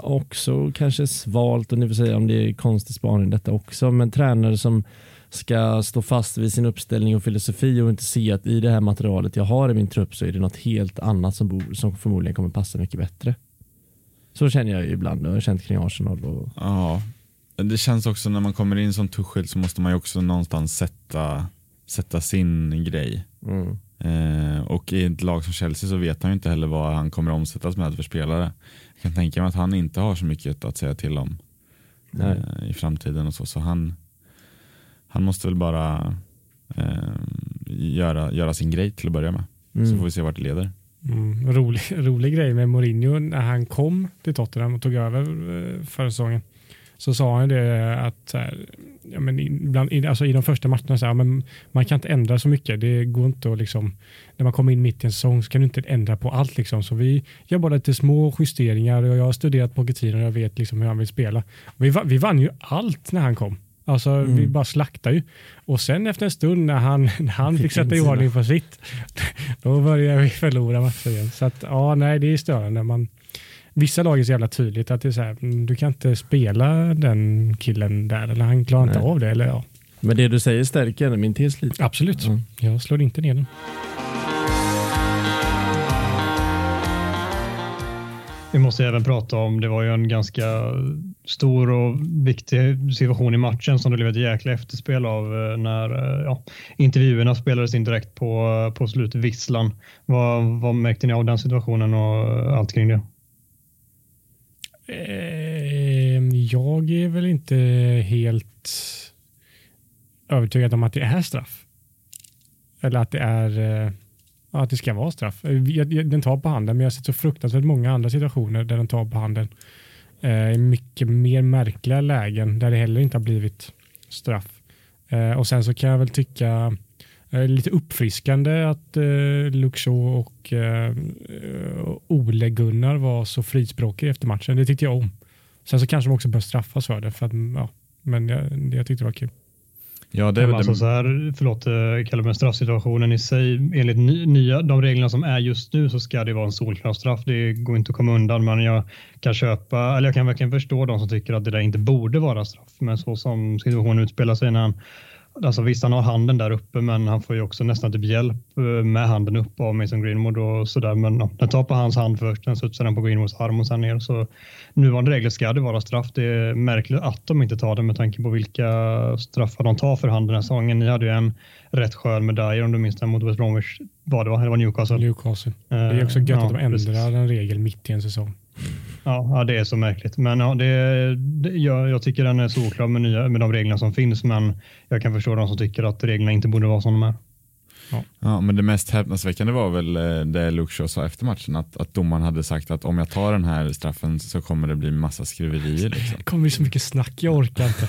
också kanske är svalt och ni får säga om det är konstig spaning detta också, men tränare som ska stå fast vid sin uppställning och filosofi och inte se att i det här materialet jag har i min trupp så är det något helt annat som, bo, som förmodligen kommer passa mycket bättre. Så känner jag ju ibland. Jag har känt kring Arsenal. Och, Ja, det känns också när man kommer in som Tuchel så måste man ju också någonstans sätta sätta sin grej. Mm. Eh, och i ett lag som Chelsea så vet han ju inte heller vad han kommer omsättas med för spelare. Jag kan tänka mig att han inte har så mycket att säga till om eh, i framtiden och så. Så han, han måste väl bara eh, göra, göra sin grej till att börja med. Så Mm. får vi se vart det leder. Mm, rolig, rolig grej med Mourinho när han kom till Tottenham och tog över eh, förra säsongen. Så sa han det att här, ja, men i- alltså i de första matcherna så här, men man kan inte ändra så mycket. Det går inte att liksom, när man kommer in mitt i en säsong så kan du inte ändra på allt. Liksom. Så vi gör bara lite små justeringar och jag har studerat Pochettino och jag vet liksom hur han vill spela. Vi, vi vann ju allt när han kom. Alltså vi bara slaktade ju. Och sen efter en stund när han, när han fick sätta i ordning på sitt, då börjar vi förlora matcher igen. Så att, ja, nej, det är störande. Man, vissa lag är så jävla tydligt att det är så här, mm, du kan inte spela den killen där, eller han klarar inte Nej. av det. Eller, ja. Men det du säger stärker min tes lite. Absolut, Mm. jag slår inte ner den. Vi måste även prata om, det var ju en ganska stor och viktig situation i matchen som det blev ett jäkla efterspel av eh, när eh, ja, intervjuerna spelades in direkt på, eh, på slutvisslan. Vad, vad märkte ni av den situationen och allt kring det? Ehm, jag är väl inte helt övertygad om att det är straff. Eller att det är att det ska vara straff. Den tar på handen, men jag har sett så fruktansvärt många andra situationer där den tar på handen. Eh, I mycket mer märkliga lägen där det heller inte har blivit straff. Eh, och sen så kan jag väl tycka eh, lite uppfriskande att eh, Luxo och eh, eh, Ole Gunnar var så frispråkiga efter matchen. Det tyckte jag om. Sen så kanske de också bör straffas för det. För att, ja, men jag, jag tyckte det var kul. Ja, det är alltså det, så här, förlåt, eh, Kalle, men straffsituationen i sig, enligt ny, nya, de reglerna som är just nu så ska det vara en solklar straff. Det går inte att komma undan, men jag kan köpa, eller jag kan verkligen förstå de som tycker att det där inte borde vara straff. Men så som situationen utspelar sig när han, alltså visst han har handen där uppe, men han får ju också nästan typ hjälp eh, med handen upp av Mason Greenwood och sådär. Men ja, den tar på hans hand först, sen studsar den på Greenwoods arm och sen ner. Så nuvarande regler ska det vara straff. Det är märkligt att de inte tar det med tanke på vilka straffar de tar för hand den här säsongen. Ni hade ju en rätt skön medalj om du minns den mot West Bromwich. Var det va? Eller var det Newcastle? Newcastle. Det är också gött ja, att de precis. ändrar en regel mitt i en säsong. Ja, ja, det är så märkligt. Men ja, det, det, jag, jag tycker den är så oklar med, nya, med de reglerna som finns. Men jag kan förstå de som tycker att reglerna inte borde vara som de är. ja, men det mest häpnadsväckande var väl eh, det Luke Shaw sa efter matchen, att, att domaren hade sagt att om jag tar den här straffen så kommer det bli massa skriverier. Liksom. Det kommer bli så mycket snack, jag orkar inte.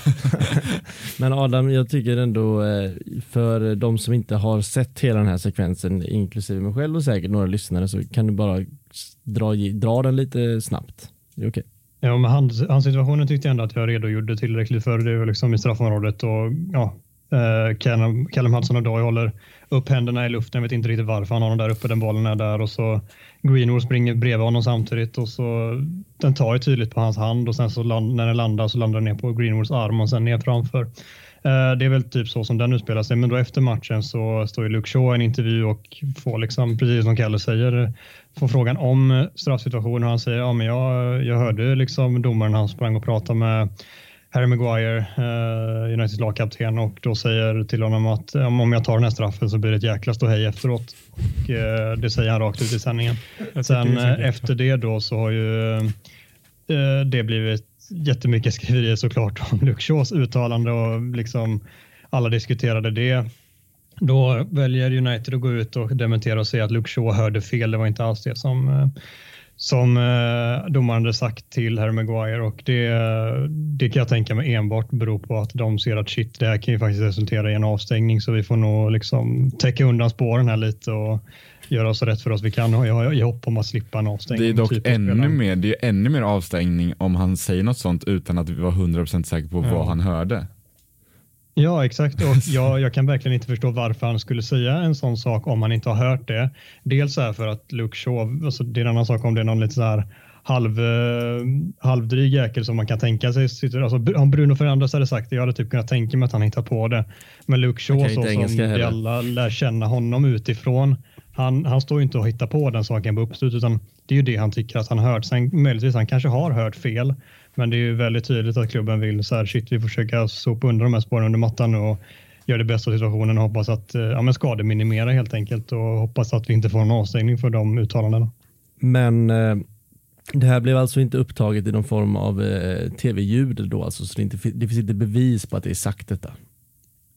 Men Adam, jag tycker ändå eh, för de som inte har sett hela den här sekvensen, inklusive mig själv och säkert några lyssnare, så kan du bara dra, dra den lite snabbt. Det är okej. Ja, men hans handsituationen tyckte jag ändå att jag redogjorde tillräckligt för. Det är väl liksom i straffområdet och ja, eh, Callum, Callum Hudson och Doy håller upp händerna i luften. Jag vet inte riktigt varför han har den där uppe. Den bollen är där och så Greenwood springer bredvid honom samtidigt och så den tar ju tydligt på hans hand och sen så land, när den landar så landar den ner på Greenwoods arm och sen ner framför. Eh, Det är väl typ så som den utspelar sig, men då efter matchen så står ju Luke Shaw i en intervju och får liksom, precis som Kalle säger, får frågan om straffsituationen och han säger ja men jag, jag hörde liksom domaren han sprang och pratade med Harry Maguire, eh, Uniteds lagkapten och då säger till honom att om jag tar den här straffen så blir det ett jäkla ståhej efteråt. Och, eh, det säger han rakt ut i sändningen. Sen det eh, efter det då så har ju eh, det blivit jättemycket skriverier såklart om Luke Shaws uttalande och liksom alla diskuterade det. Då väljer United att gå ut och dementera och säga att Luke Shaw hörde fel. Det var inte alls det som eh, som eh, domaren hade sagt till Harry Maguire och det, eh, det kan jag tänka mig enbart beror på att de ser att shit, det här kan ju faktiskt resultera i en avstängning så vi får nog liksom täcka undan spåren här lite och göra så rätt för oss vi kan och jag har hopp om att slippa en avstängning. Det är dock Typ ännu mer, det är ännu mer avstängning om han säger något sånt utan att vi var 100% säker på Ja. vad han hörde. Ja, exakt. Och jag, jag kan verkligen inte förstå varför han skulle säga en sån sak om han inte har hört det. Dels är för att Luke Shaw, alltså det är en annan sak om det är någon lite så här halv, eh, halvdryg jäkel som man kan tänka sig. Alltså, om Bruno Fernandes hade sagt det, jag hade typ kunnat tänka mig att han hittar på det. Men Luke Shaw, så som vi alla lär känna honom utifrån, han, han står ju inte och hittar på den saken på uppslut, utan det är ju det han tycker att han har hört. Sen möjligtvis han kanske har hört fel, men det är ju väldigt tydligt att klubben vill så här, shit, vi får försöka sopa under de här spåren under mattan och göra det bästa av situationen och hoppas att eh, ja, men skademinimera helt enkelt och hoppas att vi inte får en avstängning för de uttalandena. Men eh, det här blev alltså inte upptaget i någon form av eh, tv-ljud då alltså, så det, inte, det finns inte bevis på att det är sagt detta.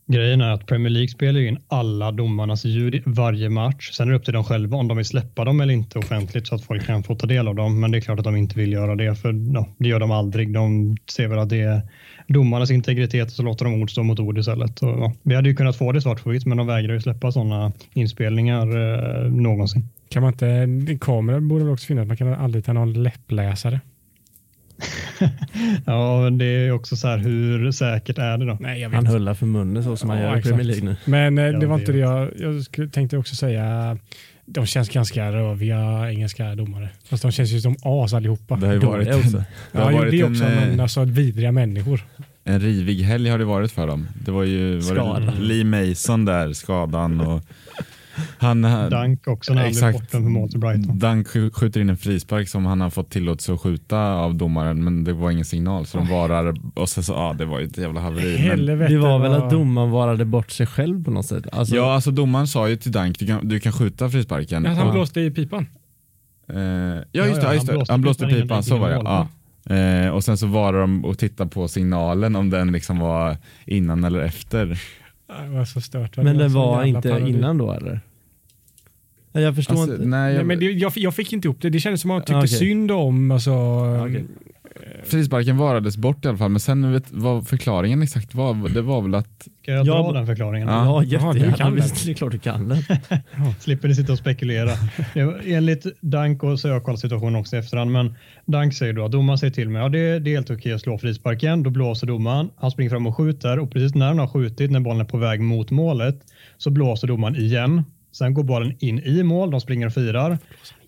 Grejen är att Premier League spelar in alla domarnas ljud i varje match. Sen är det upp till dem själva om de vill släppa dem eller inte offentligt så att folk kan få ta del av dem. Men det är klart att de inte vill göra det för no, det gör de aldrig. De ser väl att det är domarnas integritet och så låter de ord stå mot ord istället. Och, ja, vi hade ju kunnat få det svart på vitt men de vägrar ju släppa sådana inspelningar eh, någonsin. Kan man inte, kameror borde väl också finnas, man kan aldrig ta någon läppläsare. ja, men det är också så här, hur säkert är det då? Nej, jag vet Han inte. höllar för munnen så som Ja, han gör i. Premier League nu. Men eh, Ja, det var det inte det jag, jag skulle, tänkte också säga. De känns ganska röviga engelska domare. Fast de känns ju som as allihopa. Det har ju varit, också. det ja, har varit det en, också, eh, men alltså vidriga människor. en rivig helg har det varit för dem. Det var ju var det Lee Mason där, skadan och han, han Dank också när han blev Exakt. borta för mål till Brighton. Dunk sk- skjuter in en frispark som han har fått tillåtelse att skjuta av domaren men det var ingen signal så de varar och sen så, ja det var ju ett jävla haveri. Men, Helvete Det var väl att domaren varade bort sig själv på något sätt. Alltså, ja alltså domaren sa ju till Dunk, du kan, du kan skjuta frisparken. Ja, han blåste i pipan. Eh, ja just det, ja, ja, just han det. blåste han blåste pipan, pipan, så var det ja. Eh, och sen så var de och tittade på signalen om den liksom var innan eller efter. Det var så stört. men den så var inte parodi. innan då eller? Nej, Jag förstår Alltså, inte. nej, Nej, jag, men det, jag, jag fick inte ihop det. Det kändes som att man tyckte Ah, okej. synd om. Alltså, okej. Frisparken varades bort i alla fall men sen vet, vad förklaringen exakt var, det var väl att Ska jag Ja, dra men- den förklaringen? Ja. Ja, du jättegärna. kan det. Visst, det är klart du kan det. Slipper ni sitta och spekulera. Enligt Dank och så har jag kollat situationen också i efterhand, men Dank säger då att domaren säger till mig, ja det, det är helt okej att slå frisparken, då blåser domaren, han springer fram och skjuter och precis när han har skjutit, när bollen är på väg mot målet, så blåser domaren igen. Sen går bollen in i mål, de springer och firar.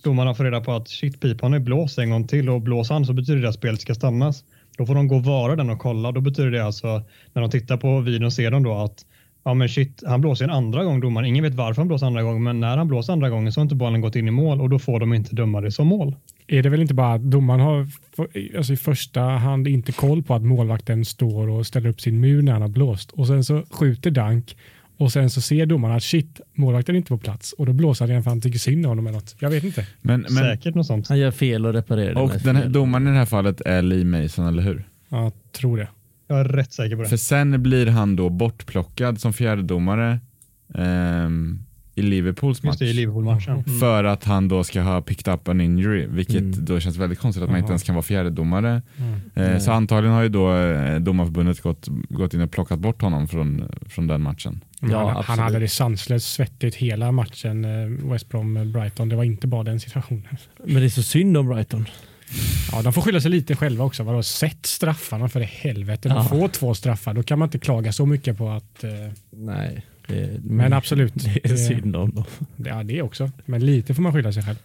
Domarna får reda på att shit, pipan är blåst en gång till och blåser han så betyder det att spelet ska stannas. Då får de gå och vara den och kolla. Då betyder det alltså, när de tittar på videon ser de då att ja men shit, han blåser en andra gång domaren. Ingen vet varför han blåser andra gången, men när han blåser andra gången så har inte bollen gått in i mål och då får de inte döma det som mål. är det väl inte bara att domaren har alltså i första hand inte koll på att målvakten står och ställer upp sin mur när han har blåst och sen så skjuter Dank och sen så ser domaren att shit, målvakten är inte på plats och då blåser han igen för han tycker synd om honom eller något. Jag vet inte. men, men Säkert något sånt. Han gör fel och reparerar det och den här, domaren i det här fallet är Lee Mason eller hur? Jag tror det. Jag är rätt säker på det. För sen blir han då bortplockad som fjärdedomare ehm, i Liverpools match. Just det, i Liverpool-matchen. Mm. För att han då ska ha picked up an injury, vilket Mm. då känns väldigt konstigt att man inte ens kan vara fjärdedomare. Mm. Eh, så antagligen har ju då eh, domarförbundet gått, gått in och plockat bort honom från, från den matchen. Ja, han, han hade det sanslöst svettigt hela matchen eh, West Brom-Brighton. Det var inte bara den situationen. Men det är så synd om Brighton. Ja, de får skylla sig lite själva också. Vadå, sätt straffarna för i helvete. De Ja. får två straffar. Då kan man inte klaga så mycket på att... Eh, Nej. Det, men absolut. Det är synd om dem. Ja, det också. Men lite får man skylla sig själv.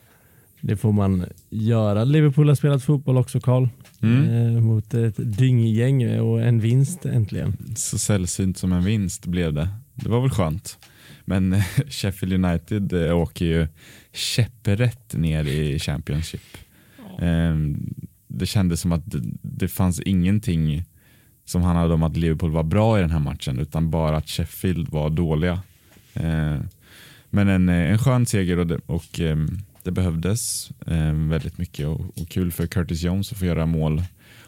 Det får man göra. Liverpool har spelat fotboll också Karl. Mm. Eh, mot ett dynggäng och en vinst äntligen. Så sällsynt som en vinst blev det. Det var väl skönt. Men eh, Sheffield United eh, åker ju käpprätt ner i Championship. Ehm, Det kändes som att det, det fanns ingenting som handlade om att Liverpool var bra i den här matchen utan bara att Sheffield var dåliga. Ehm, Men en, eh, en skön seger och det, och ehm, det behövdes ehm, väldigt mycket och, och kul för Curtis Jones att få göra mål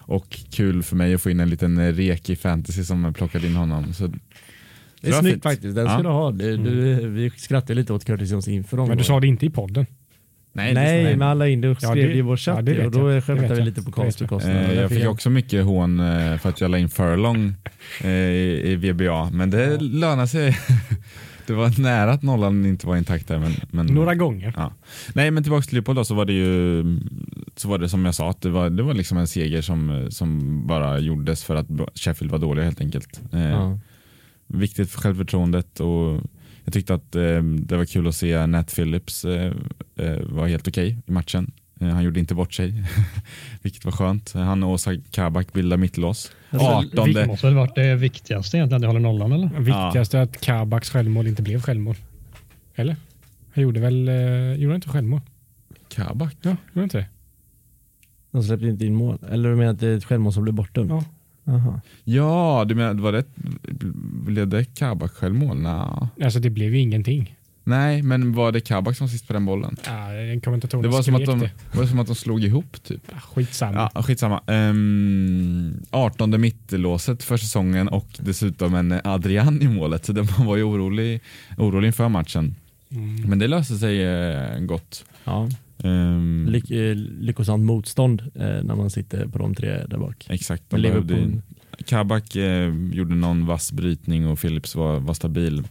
och kul för mig att få in en liten eh, rek i fantasy som plockade in honom. Så Det är snyggt faktiskt. Den Ja. ska du ha. Du, du, vi skrattade lite åt Curtis Jones inför Men omgången. du sa det inte i podden. Nej, Nej, det- men alla in det och Ja, skrev det- i vår chatt ja, och då jag. Det skämtade vi jag. lite på Det Karls vet jag. Eh, fick också mycket hån eh, för att jag la in furlong eh, i, i VBA, men det lönar sig. det var nära att nollan inte var intakt där. Men, men, Några gånger. Ja. Nej men tillbaka till Liverpool då så var det ju så var det som jag sa att det var, det var liksom en seger som, som bara gjordes för att Sheffield var dåliga helt enkelt. Eh, Ja. Viktigt för självförtroendet och jag tyckte att eh, det var kul att se Nat Phillips eh, eh, var helt okej i matchen. Eh, han gjorde inte bort sig, vilket var skönt. Han och Åsa Kabak bildar mittlås. Alltså, 18 Det måste väl varit det viktigaste egentligen, att de håller nollan eller? Viktigast är att Kabaks självmål inte blev självmål. Eller? Han gjorde väl eh, gjorde han inte självmål? Kabak? Ja, gjorde han inte det? De släppte inte in mål. Eller du menar att det är ett självmål som blev bortdömt? Ja. Aha. Ja, du menar, var det, blev det Kabak självmål? Nå. Alltså det blev ju ingenting. Nej, men var det Kabak som sist på den bollen? Ja, en kommentator Det var som, att de, det. var som att de slog ihop typ. Ja, skitsamma. Ja, skitsamma. Um, 18 mittlåset för säsongen och dessutom en Adrian i målet. Så det- man var ju orolig, orolig inför matchen. Mm. Men det löste sig eh, gott. Ja. Ehm, Ly eh, lyckosamt motstånd eh, när man sitter på de tre där bak. exakt. De behövde, Liverpool, Kabak eh, gjorde någon vass brytning och Phillips var, var stabil.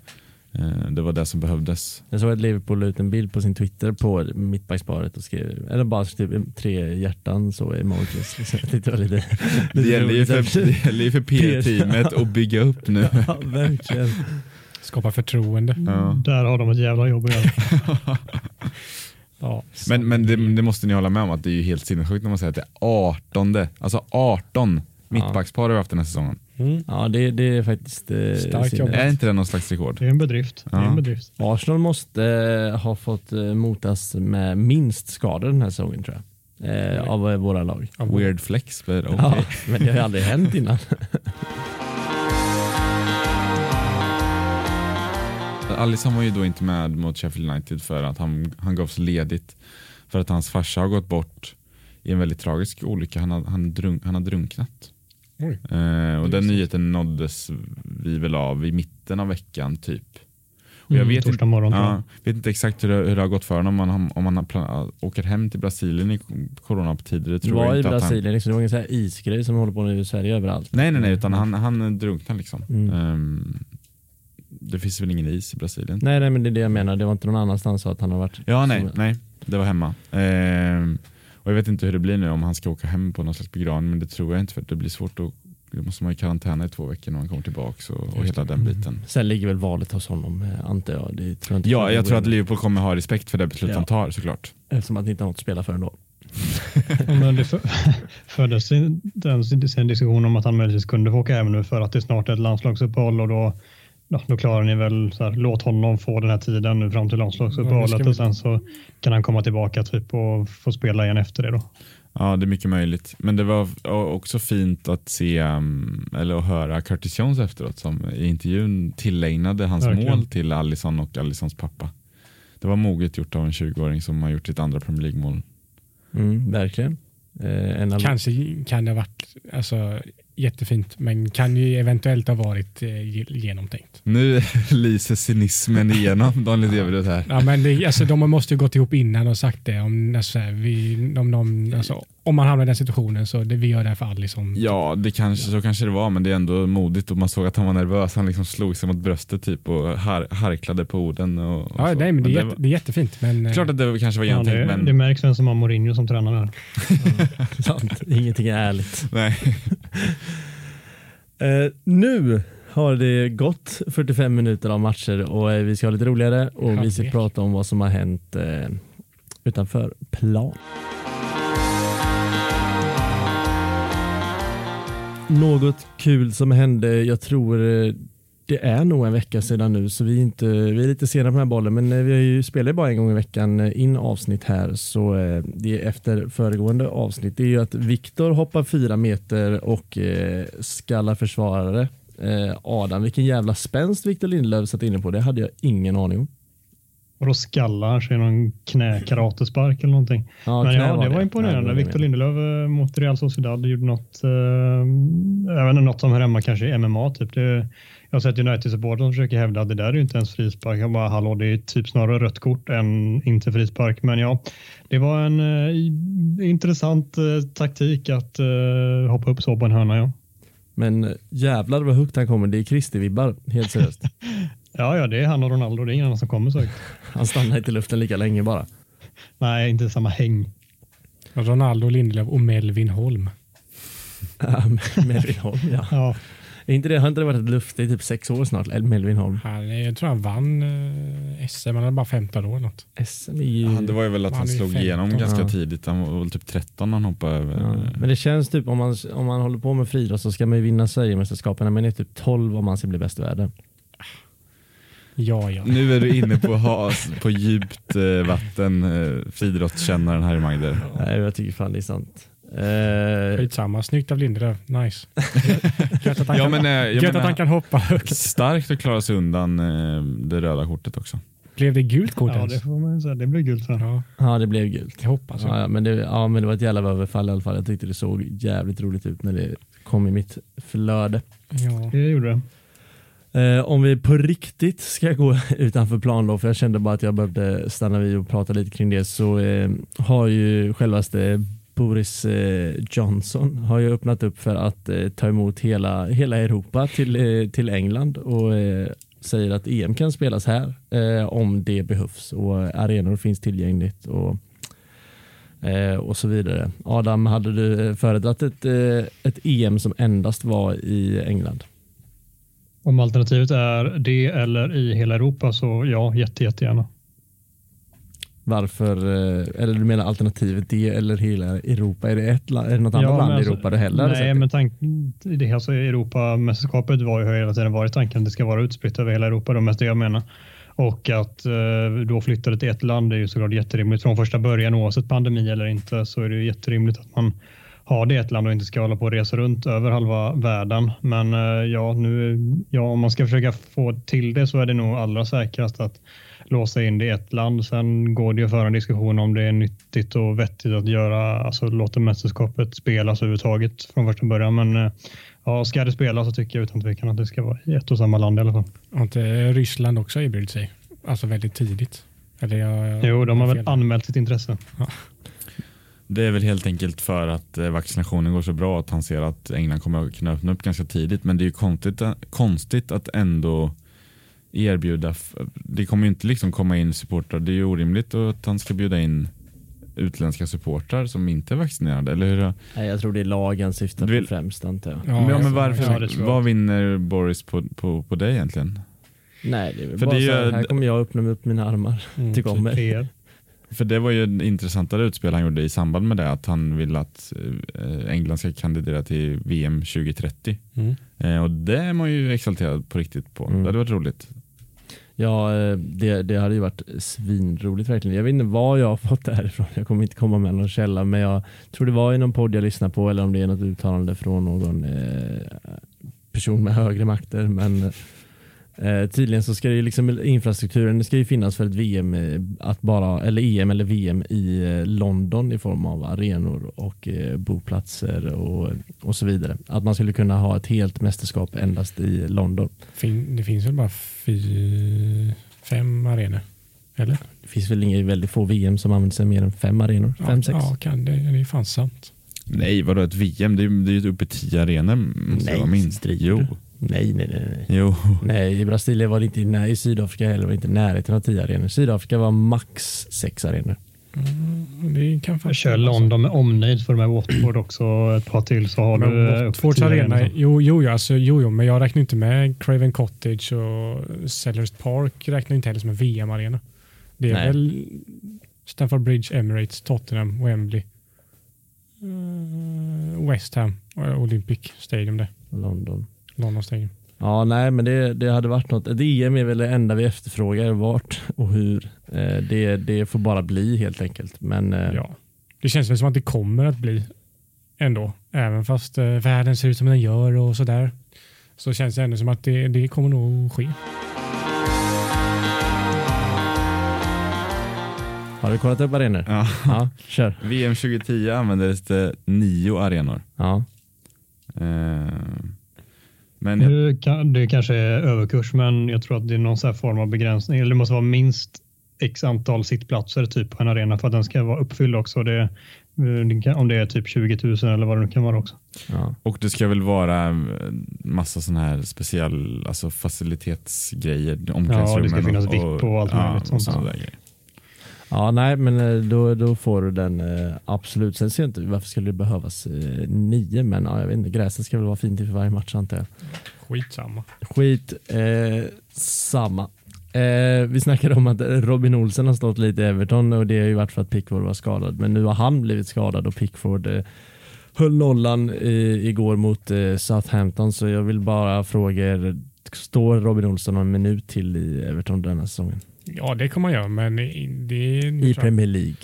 Eh, det var det som behövdes. jag såg att Liverpool la ut en bild på sin Twitter på mittbacksparet och skrev, eller bara typ tre hjärtan så emojis. Liksom. Det var lite, Det gäller ju för, det gäller ju för PR-teamet att bygga upp nu. Ja, verkligen. Skapa förtroende. Ja. Där har de ett jävla jobb att göra. Ja, Men, men det, det måste ni hålla med om att det är ju helt sinnessjukt när man säger att det är 18, alltså 18 mittbackspar har vi haft den här säsongen. Mm. Ja, det, det är faktiskt eh, Starkt jobbat. Är inte det någon slags rekord? Det är en bedrift. Det är Ja. en bedrift. Arsenal måste eh, ha fått eh, motas med minst skador den här säsongen tror jag. Eh, av eh, våra lag. Ja, Weird flex, but okay. Ja, men det har ju aldrig hänt innan. Alisson var ju då inte med mot Sheffield United för att han, han gavs ledigt för att hans farsa har gått bort i en väldigt tragisk olycka. Han har, han drunk, han har drunknat. Oj. Eh, och den nyheten nåddes vi väl av i mitten av veckan typ. Och jag Mm, vet, inte, morgon jag. ja, vet inte exakt hur det, hur det har gått för honom, om han, om han har plan- åker hem till Brasilien i coronatider. Det tror jag var i inte att han, Brasilien, liksom, det var ingen så här isgrej som håller på nu i Sverige överallt. Nej, nej, nej, utan han, han drunknar liksom. Mm. Ehm, det finns väl ingen is i Brasilien? Nej, nej, men det är det jag menar. Det var inte någon annanstans så att han har varit... Ja, nej, som- nej, det var hemma. Ehm, och jag vet inte hur det blir nu om han ska åka hem på någon slags begravning, men det tror jag inte för det blir svårt att då måste man i karantän i två veckor när man kommer tillbaka och, och hela den biten. Sen ligger väl valet hos honom, eh, antar jag. Det tror jag inte Ja, jag tror att Liverpool kommer ha respekt för det beslut Ja. han tar såklart. Eftersom att det inte har något att spela för ändå. Men det föddes en diskussion om att han möjligtvis kunde få åka hem nu för att det snart är ett landslagsuppehåll och då, ja, då klarar ni väl så här, låt honom få den här tiden nu fram till Ja, landslagsuppehållet vi- och sen så kan han komma tillbaka typ och få spela igen efter det då. Ja, det är mycket möjligt. Men det var också fint att se um, eller att höra Curtis Jones efteråt som i intervjun tillägnade hans Verkligen. mål till Allison och Allisons pappa. Det var moget gjort av en 20-åring som har gjort sitt andra Premier League-mål. Mm, verkligen. Eh, en av- Kanske kan det ha varit alltså, jättefint, men kan ju eventuellt ha varit eh, ge- genomtänkt. Nu lyser cynismen igenom Daniel Deverud här. Ja, men det, alltså, de måste ju gått ihop innan och sagt det. Om, alltså, vi, om, de, alltså, om man hamnar i den situationen så det, vi gör det här för Alisson. Ja, det kanske, så kanske det var, men det är ändå modigt och man såg att han var nervös. Han liksom slog sig mot bröstet typ och har, harklade på orden. Och, och Ja, så. nej, men det, är det jätte, det är jättefint. Men, klart att det kanske var Ja, genomtänkt, det, men det märks vem som har Mourinho som tränare här. Sant. Ingenting är ärligt. nej. Eh, nu har det gått 45 minuter av matcher och eh, vi ska ha lite roligare och vi ska prata om vad som har hänt eh, utanför plan. Något kul som hände, jag tror eh, det är nog en vecka sedan nu så vi är, inte, vi är lite sena på den här bollen men eh, vi har ju spelat bara en gång i veckan eh, in avsnitt här så det är efter föregående avsnitt. Det är ju att Viktor hoppar fyra meter och skallar försvarare. Adam, vilken jävla spänst Viktor Lindelöf satt inne på. Det hade jag ingen aning om. Och då skallar sig någon knäkaratespark eller någonting. Ja, Men ja, det var imponerande. det Victor var Lindelöf eh, mot Real Sociedad gjorde något, eh, jag vet inte, något som hör hemma kanske i MMA. Typ. Det, jag har sett United-supportrar som försöker hävda att det där är ju inte ens frispark. Jag bara, hallå, det är typ snarare rött kort än inte frispark. Men ja, det var en eh, intressant eh, taktik att eh, hoppa upp så på en hörna. Ja. Men eh, jävlar vad högt han kommer. Det är Christer-vibbar, helt seriöst. ja, ja, det är han och Ronaldo. Det är ingen annan som kommer så högt. Han stannar inte i luften lika länge bara. Nej, inte samma häng. Ronaldo, Lindelöf och Melvin Holm. Melvin Holm, ja. Ja, Är inte det, har inte det varit ett luft i typ sex år snart? Eller Melvin Holm. Han, jag tror han vann eh, SM, han hade bara 15 år något. SM är ju... Ja, det var ju väl att Han han slog 15, igenom ganska ja. tidigt. Han var väl typ 13 när han hoppade över. Ja, men det känns typ om man, om man håller på med friidrott så ska man ju vinna Sverigemästerskapen. Men det är typ 12 om man ska bli bäst i världen. Ja, ja. Nu är du inne på, ha, på djupt eh, vatten, eh, friidrottskännaren Harry Magder. Nej, jag tycker fan det är sant. Eh, Skitsamma, snyggt av Lindelöf. Nice. Gött att han, Ja, kan, men, eh, jag gött att han kan hoppa högt. Starkt att klara sig undan eh, det röda kortet också. Blev det gult kort Ja, ens? det får man säga. Det blir gult honom. Ja, ja, det blev gult. jag hoppas Ja, ja, men det, ja, men det var ett jävla överfall i alla fall. Jag tyckte det såg jävligt roligt ut när det kom i mitt flöde. ja. Det gjorde det. Eh, om vi på riktigt ska gå utanför plan då, för jag kände bara att jag behövde stanna vid och prata lite kring det, så eh, har ju självaste Boris eh, Johnson har ju öppnat upp för att eh, ta emot hela, hela Europa till, eh, till England och eh, säger att EM kan spelas här eh, om det behövs och eh, arenor finns tillgängligt och, eh, och så vidare. Adam, hade du eh, föredragit ett, eh, ett EM som endast var i England? Om alternativet är det eller i hela Europa så ja, jätte, jättegärna. Varför, eh, eller du menar alternativet det eller hela Europa? Är det, ett, är det något annat Ja, land men i alltså- Europa du hellre hade Nej, men tanken, det alltså Europamästerskapet var ju hela tiden varit tanken att det ska vara utspritt över hela Europa. Då, mest det jag menar. Och att eh, då flytta det till ett land är ju såklart jätterimligt. Från första början oavsett pandemi eller inte så är det ju jätterimligt att man har det i ett land och inte ska hålla på och resa runt över halva världen. Men eh, ja, nu, ja, om man ska försöka få till det så är det nog allra säkrast att låsa in det i ett land. Sen går det ju att föra en diskussion om det är nyttigt och vettigt att göra, alltså låta mästerskapet spelas överhuvudtaget från första början. Men eh, ja, ska det spelas så tycker jag utan tvekan att det ska vara i ett och samma land i alla fall. Har inte Ryssland också erbjudit sig? Alltså väldigt tidigt. Eller jag, Jo, de har väl fel. anmält sitt intresse. Det är väl helt enkelt för att eh, vaccinationen går så bra att han ser att England kommer att kunna öppna upp ganska tidigt. Men det är ju konstigt, konstigt att ändå erbjuda, det kommer ju inte liksom komma in supportrar. Det är ju orimligt att han ska bjuda in utländska supportrar som inte är vaccinerade, eller hur? Nej, jag tror det är lagen syftar vill- på främst antar jag. Ja, Ja, men varför, ja, vad vinner Boris på, på, på det egentligen? Nej, det är väl För bara det är så här, här kommer jag öppna upp mina armar Mm, till Typ kommer. PR. För det var ju en intressantare utspel han gjorde i samband med det, att han vill att eh, England ska kandidera till VM 2030. Mm. Eh, och det är man ju exalterad på riktigt på. Mm. Det hade varit roligt. Ja, eh, det, det hade ju varit svinroligt verkligen. Jag vet inte var jag har fått det här ifrån. Jag kommer inte komma med någon källa, men jag tror det var i någon podd jag lyssnade på eller om det är något uttalande från någon eh, person med högre makter. Men eh, tydligen så ska det ju liksom infrastrukturen det ska ju finnas för ett VM, eh, att bara, eller EM eller VM i eh, London i form av arenor och eh, boplatser och, och så vidare. Att man skulle kunna ha ett helt mästerskap endast i London. Fin, det finns väl bara fy, fem arenor? Eller? Det finns väl inga väldigt få VM som använder sig mer än fem arenor? Ja, Fem, sex? Ja, kan det, det är fan sant. Nej, vadå ett VM? Det är ju ju uppe i tio arenor. Nej, minst. Jo. Du? Nej, nej, nej. nej. jo. Nej, i Brasilien var det inte, nej, i Sydafrika heller var det inte i närheten av tio arenor. Sydafrika var max sex arenor. Mm, det kan Jag kör. London med omnejd för med Watford också ett par till så har du Men eh, upp Watfords arena, arenor. jo, jo, jo, alltså, jo, jo, men jag räknar inte med Craven Cottage och Sellers Park räknar inte heller som en VM-arena. Det är Nej. väl Stamford Bridge, Emirates, Tottenham, Wembley, eh, West Ham, Olympic Stadium det. London. London Stadium. Ja, nej, men det, det hade varit något. Ett EM är väl det enda vi efterfrågar. Vart och hur. Eh, det, det får bara bli helt enkelt. Men eh, Ja. Det känns väl som att det kommer att bli ändå. Även fast eh, världen ser ut som den gör och sådär. Så känns det ändå som att det, det kommer nog ske. har du kollat upp arenor? Ja. Ja, kör. VM 2010 användes det nio arenor. Ja. Eh, men jag, Det, kan, det kanske är överkurs, men jag tror att det är någon så här form av begränsning. Eller det måste vara minst x antal sittplatser typ på en arena för att den ska vara uppfylld också. Det, eh, om det är typ 20 000 eller vad det nu kan vara också. ja. och det ska väl vara eh, massa sådana här speciell alltså facilitetsgrejer. Ja, det ska finnas VIP och allt möjligt och sånt. Ja, nej, men eh, då, då får du den eh, absolut. Sen ser jag inte varför skulle det behövas eh, nio, men ja, jag vet inte. Gräset ska väl vara fint inför varje match antar jag. Skitsamma. Skit eh, samma. Eh, vi snackade om att Robin Olsen har stått lite i Everton och det har ju varit för att Pickford var skadad. Men nu har han blivit skadad och Pickford eh, höll nollan i, igår mot eh, Southampton. Så jag vill bara fråga er, står Robin Olsen någon minut till i Everton denna säsongen? Ja, det kommer man göra, men i- det I tror jag- Premier League?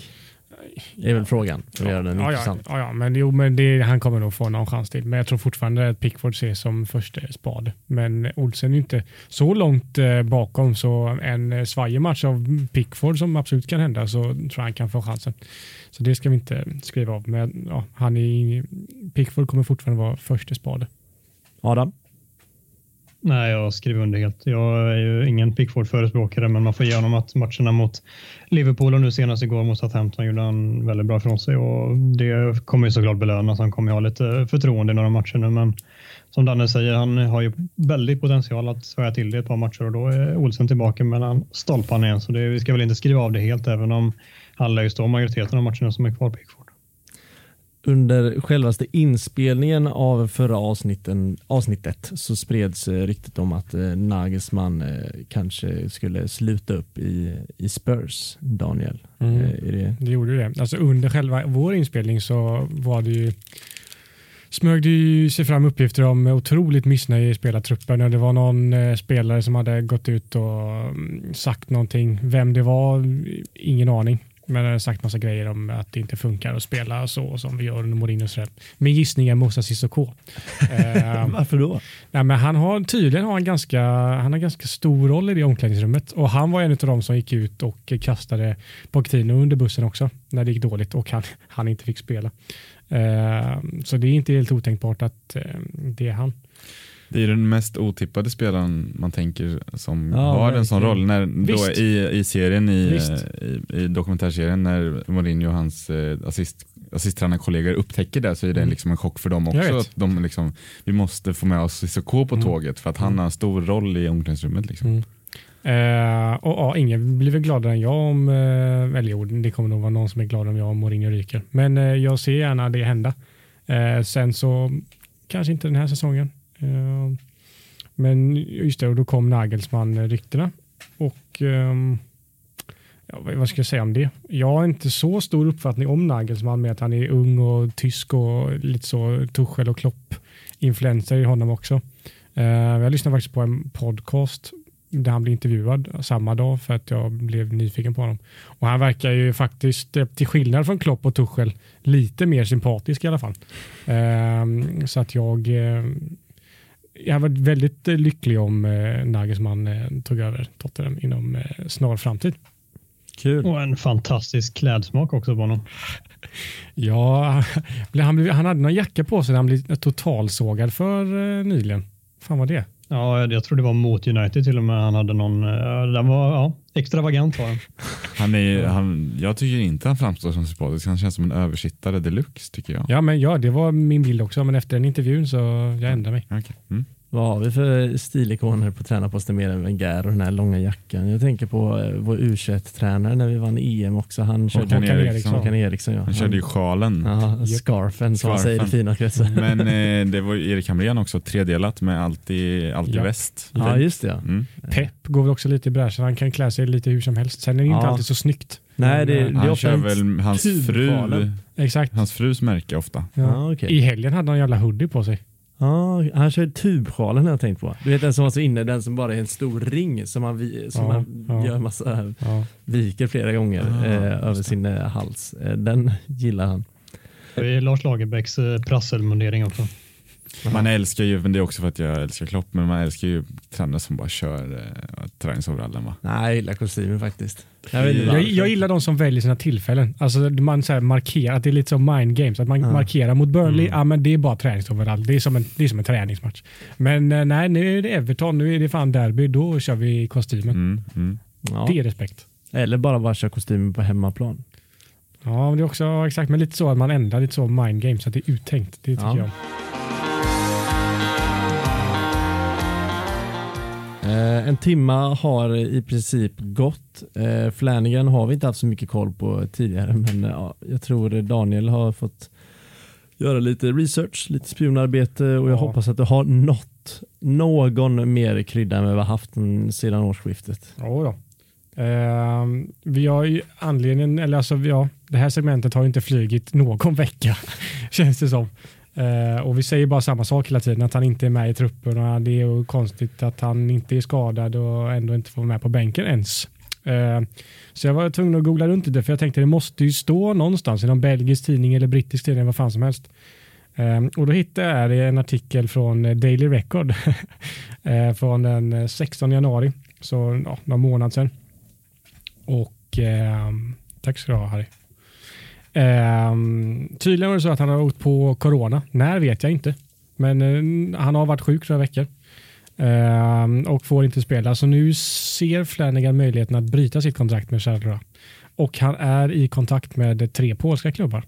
Det är väl frågan som gör den ja, ja, intressant. ja, ja, men, jo, men det, han kommer nog få någon chans till. Men jag tror fortfarande att Pickford ses som första spad. Men Olsen är inte så långt eh, bakom så en eh, svajig match av Pickford som absolut kan hända så tror jag han kan få chansen. Så det ska vi inte skriva av. Men ja, han är, Pickford kommer fortfarande vara första spade. Adam? Nej, jag skriver under helt. Jag är ju ingen Pickford-förespråkare, men man får ge honom att matcherna mot Liverpool och nu senast igår mot Southampton gjorde han väldigt bra från sig och det kommer ju såklart belönas. Han kommer ju ha lite förtroende i några matcher nu, men som Danne säger, han har ju väldigt potential att svära till det ett par matcher och då är Olsen tillbaka mellan stolparna igen. Så det, vi ska väl inte skriva av det helt, även om han lär ju stå majoriteten av matcherna som är kvar Pickford. Under självaste inspelningen av förra avsnitten, avsnittet så spreds eh, ryktet om att eh, Nagelsmann eh, kanske skulle sluta upp i, i Spurs, Daniel. Mm. Är det, Det gjorde det. Alltså under själva vår inspelning så var det ju smög det ju sig fram uppgifter om otroligt missnöje i spelartruppen och det var någon spelare som hade gått ut och mm, sagt någonting. Vem det var, ingen aning. Men hade sagt massa grejer om att det inte funkar att spela så som vi gör under Mourinho. Min gissning är Moussa Sissoko. eh, Varför då? Nej, men han har tydligen har han ganska, han har ganska stor roll i det omklädningsrummet och han var en av de som gick ut och kastade Pochettino under bussen också när det gick dåligt och han, han inte fick spela. Eh, så det är inte helt otänkbart att eh, det är han. Det är den mest otippade spelaren man tänker som Ja, har en sån roll. När, då i, I serien, i, Visst. i, i dokumentärserien när Mourinho och hans eh, assist, assisttränarkollegor upptäcker det så är det Mm. liksom en chock för dem också. Att de liksom, vi måste få med oss Cissoko på Mm. tåget för att han Mm. har en stor roll i omklädningsrummet. Liksom. Mm. Eh, och ja, ingen blir väl gladare än jag om, eh, eller jo, det kommer nog vara någon som är gladare om jag om Mourinho ryker. Men eh, jag ser gärna det hända. Eh, sen så kanske inte den här säsongen. Eh, men just det, och då kom Nagelsmann-ryktena. Och ehm, ja, vad- ska jag säga om det? Jag har inte så stor uppfattning om Nagelsmann med att han är ung och tysk och lite så Tuchel och Klopp-influenser i honom också. Eh, jag lyssnade faktiskt på en podcast där han blev intervjuad samma dag för att jag blev nyfiken på honom. Och han verkar ju faktiskt, eh, till skillnad från Klopp och Tuchel, lite mer sympatisk i alla fall. Ehm, så att jag, jag har varit väldigt eh, lycklig om eh, Nagelsmann eh, tog över Tottenham inom eh, snar framtid. Kul. Och en fantastisk klädsmak också på honom. Ja, han, blev, han hade någon jacka på sig när han blev totalsågad för eh, nyligen. Fan var det? Ja, jag tror det var mot United till och med. Han hade någon, eh, den var ja, extravagant var den. Han är, han, jag tycker inte han framstår som sympatisk, han känns som en översittare deluxe tycker jag. Ja, men ja, det var min bild också, men efter den intervjun så jag ändrade mig. Okej. Mm. Vad har vi för stilikoner på tränarposten mer än Wenger och den här långa jackan? Jag tänker på eh, vår U21-tränare när vi vann EM också. Han körde Håkan Håkan Eriksson. Håkan Eriksson. Ja. Han körde ju sjalen. Ja, scarfen som man säger i fina kretsar. Men eh, det var ju Erik Hamrén också, tredelat med allt i, allt i Ja. väst. Ja, just det. ja. Mm. Pep går väl också lite i bräschen. Han kan klä sig lite hur som helst. Sen är det inte Ja. alltid så snyggt. Nej, det, Men, det är Han kör väl hans fru. Exakt. hans frus märke ofta. Ja. Ja, okej. I helgen hade han en jävla hoodie på sig. Ja, han kör tubsjalen har jag tänkt på. Du vet den som var så inne, den som bara är en stor ring som man, vi- som Ja, man ja. gör massa, Ja. viker flera gånger Ah, eh, över sin eh, hals. Eh, den gillar han. Det är Lars Lagerbäcks eh, prasselmundering också. Man älskar ju, men det är också för att jag älskar Klopp, men man älskar ju tränare som bara kör eh, träningsoverallen va? Nej, jag gillar kostymen faktiskt. Jag, Jag, jag gillar de som väljer sina tillfällen. Alltså man så här markerar, att det är lite som mind games. Att man Ja. markerar mot Burnley, Mm. ja men det är bara träningsoverall. Det är som en, det är som en träningsmatch. Men eh, nej, nu är det Everton, nu är det fan derby, då kör vi kostymen. Mm, mm. ja. Det är respekt. Eller bara bara köra kostymen på hemmaplan. Ja, men det är också exakt, men lite så att man ändrar lite så mind games, så att det är uttänkt. Det tycker Ja. jag. Eh, en timma har i princip gått. Eh, Flanagan har vi inte haft så mycket koll på tidigare men eh, ja, jag tror Daniel har fått göra lite research, lite spionarbete och jag Ja. hoppas att du har nått någon mer krydda än vad vi har haft sedan årsskiftet. Jo då. Ehm, vi har ju anledningen, eller alltså ja, det här segmentet har inte flygit någon vecka känns det som. Eh, och vi säger bara samma sak hela tiden, att han inte är med i truppen och det är ju konstigt att han inte är skadad och ändå inte får vara med på bänken ens. Eh, så jag var tvungen att googla runt lite för jag tänkte det måste ju stå någonstans i någon belgisk tidning eller brittisk tidning, vad fan som helst. Eh, och då hittade jag en artikel från eh, Daily Record eh, från den eh, 16 januari, så ja, någon månad sedan. Och eh, tack ska du ha Harry. Eh, tydligen var det så att han har åkt på corona. När vet jag inte. Men eh, han har varit sjuk några veckor. Eh, och får inte spela. Så nu ser Flanagan möjligheten att bryta sitt kontrakt med Charleroi. Och han är i kontakt med tre polska klubbar.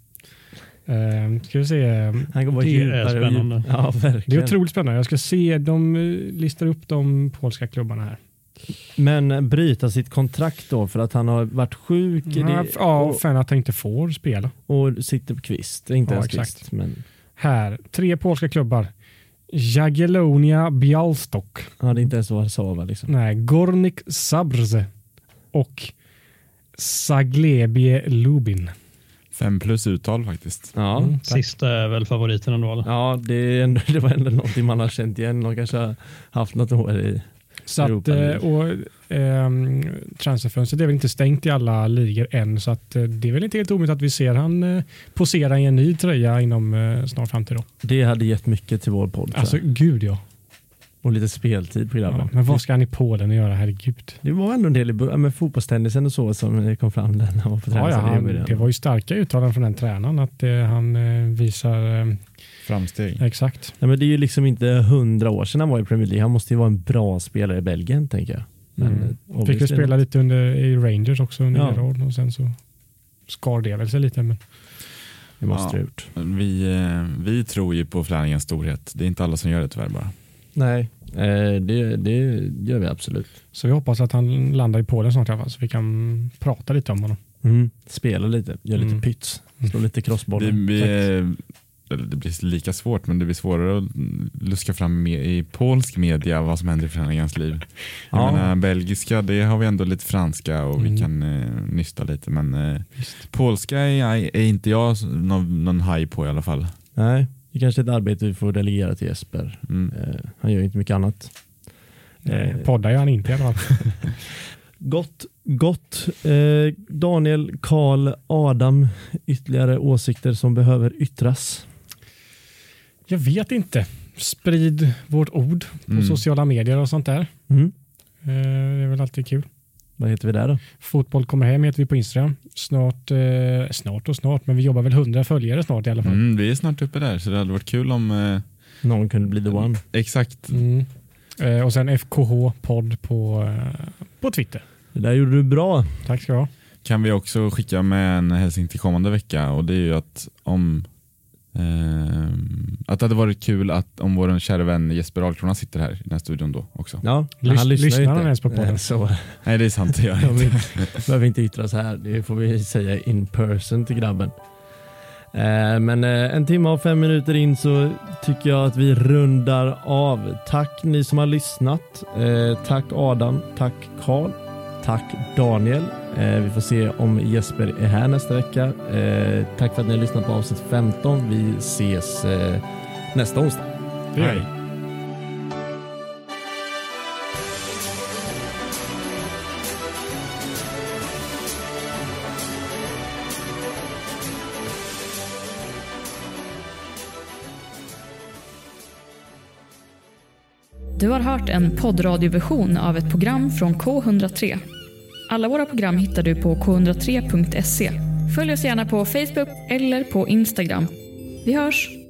Uh, ska vi se. Han går bara Det är djupare och spännande. djupare. Ja, Det är verkligen. otroligt spännande. Jag ska se. De eh, listar upp de polska klubbarna här. Men bryta sitt kontrakt då för att han har varit sjuk Ja, ja, och, för att han inte får spela. och sitter på kvist. Inte Ja, ens exakt. kvist. Men, Här, tre polska klubbar. Jagiellonia Bialstok. ja, det är inte ens Warszawa liksom. Nej, Gornik Zabrze och Zaglebie Lubin. Fem plus uttal faktiskt. Ja, Mm. Sista är väl favoriten ändå. Eller? ja det, är ändå, det var ändå någonting man har känt igen. De kanske har haft något år i. Så att, eh, och, ehm, transferfönstret är väl inte stängt i alla ligor än så att, eh, det är väl inte helt omöjligt att vi ser han eh, posera i en ny tröja inom eh, snar framtid. Då. Det hade gett mycket till vår podd. Alltså gud ja. Och lite speltid på grabben. ja. Men vad ska han i Polen göra? Herregud. Det var ändå en del i ja, men fotbollstennisen och så som kom fram när han var på Ja, ja, i han, det var ju starka uttalanden från den tränaren att eh, han eh, visar eh, Framsteg. exakt. Nej, men det är ju liksom inte hundra år sedan han var i Premier League. Han måste ju vara en bra spelare i Belgien tänker jag. Men, Mm. Fick ju spela lite under, i Rangers också under Ja. några år och sen så skar det väl sig lite. Men Det måste Ja. gjort. Vi, eh, vi tror ju på Flanagans storhet. Det är inte alla som gör det tyvärr bara. Nej, eh, det, det gör vi absolut. Så vi hoppas att han landar i Polen snart i alla fall så vi kan prata lite om honom. Mm. Spela lite, gör lite Mm. pyts, slå lite crossbollar. Vi, vi, exakt. Eller det blir lika svårt men det blir svårare att luska fram med, i polsk media vad som händer i Flanagans liv. Jag Ja. menar, belgiska det har vi ändå lite franska och Mm. vi kan eh, nysta lite men eh, polska är, är inte jag någon, någon haj på i alla fall. Nej, det är kanske är ett arbete vi får delegera till Jesper. Mm. Eh, han gör ju inte mycket annat. Eh, Poddar gör han inte i alla fall. Gott, gott. Eh, Daniel, Karl, Adam, ytterligare åsikter som behöver yttras. Jag vet inte. Sprid vårt ord på Mm. sociala medier och sånt där. Mm. Eh, det är väl alltid kul. Vad heter vi där då? Fotboll kommer hem heter vi på Instagram. Snart, eh, snart och snart, men vi jobbar väl 100 följare snart i alla fall. Mm, vi är snart uppe där så det hade varit kul om eh, Någon kunde bli the one. exakt Mm. Eh, och sen FKH podd på, eh, på Twitter. Det där gjorde du bra. Tack ska du ha. kan vi också skicka med en hälsning till kommande vecka och det är ju att om eh, att det hade varit kul att om vår kära vän Jesper Ahlkrona sitter här i den här studion då också. Ja, Lys- han lyssnar, lyssnar han inte. ens på podden? Eh, Så Nej det är sant, det gör jag inte. vill- behöver inte yttras här. Det får vi säga in person till grabben. Eh, Men eh, en timme och fem minuter in så tycker jag att vi rundar av. Tack ni som har lyssnat. Eh, Tack Adam, tack Karl, tack Daniel. Eh, Vi får se om Jesper är här nästa vecka. Eh, Tack för att ni har lyssnat på avsnitt 15. Vi ses eh, nästa onsdag. Vi. Du har hört en poddradioversion av ett program från K103. Alla våra program hittar du på k103.se. Följ oss gärna på Facebook eller på Instagram. Vi hörs!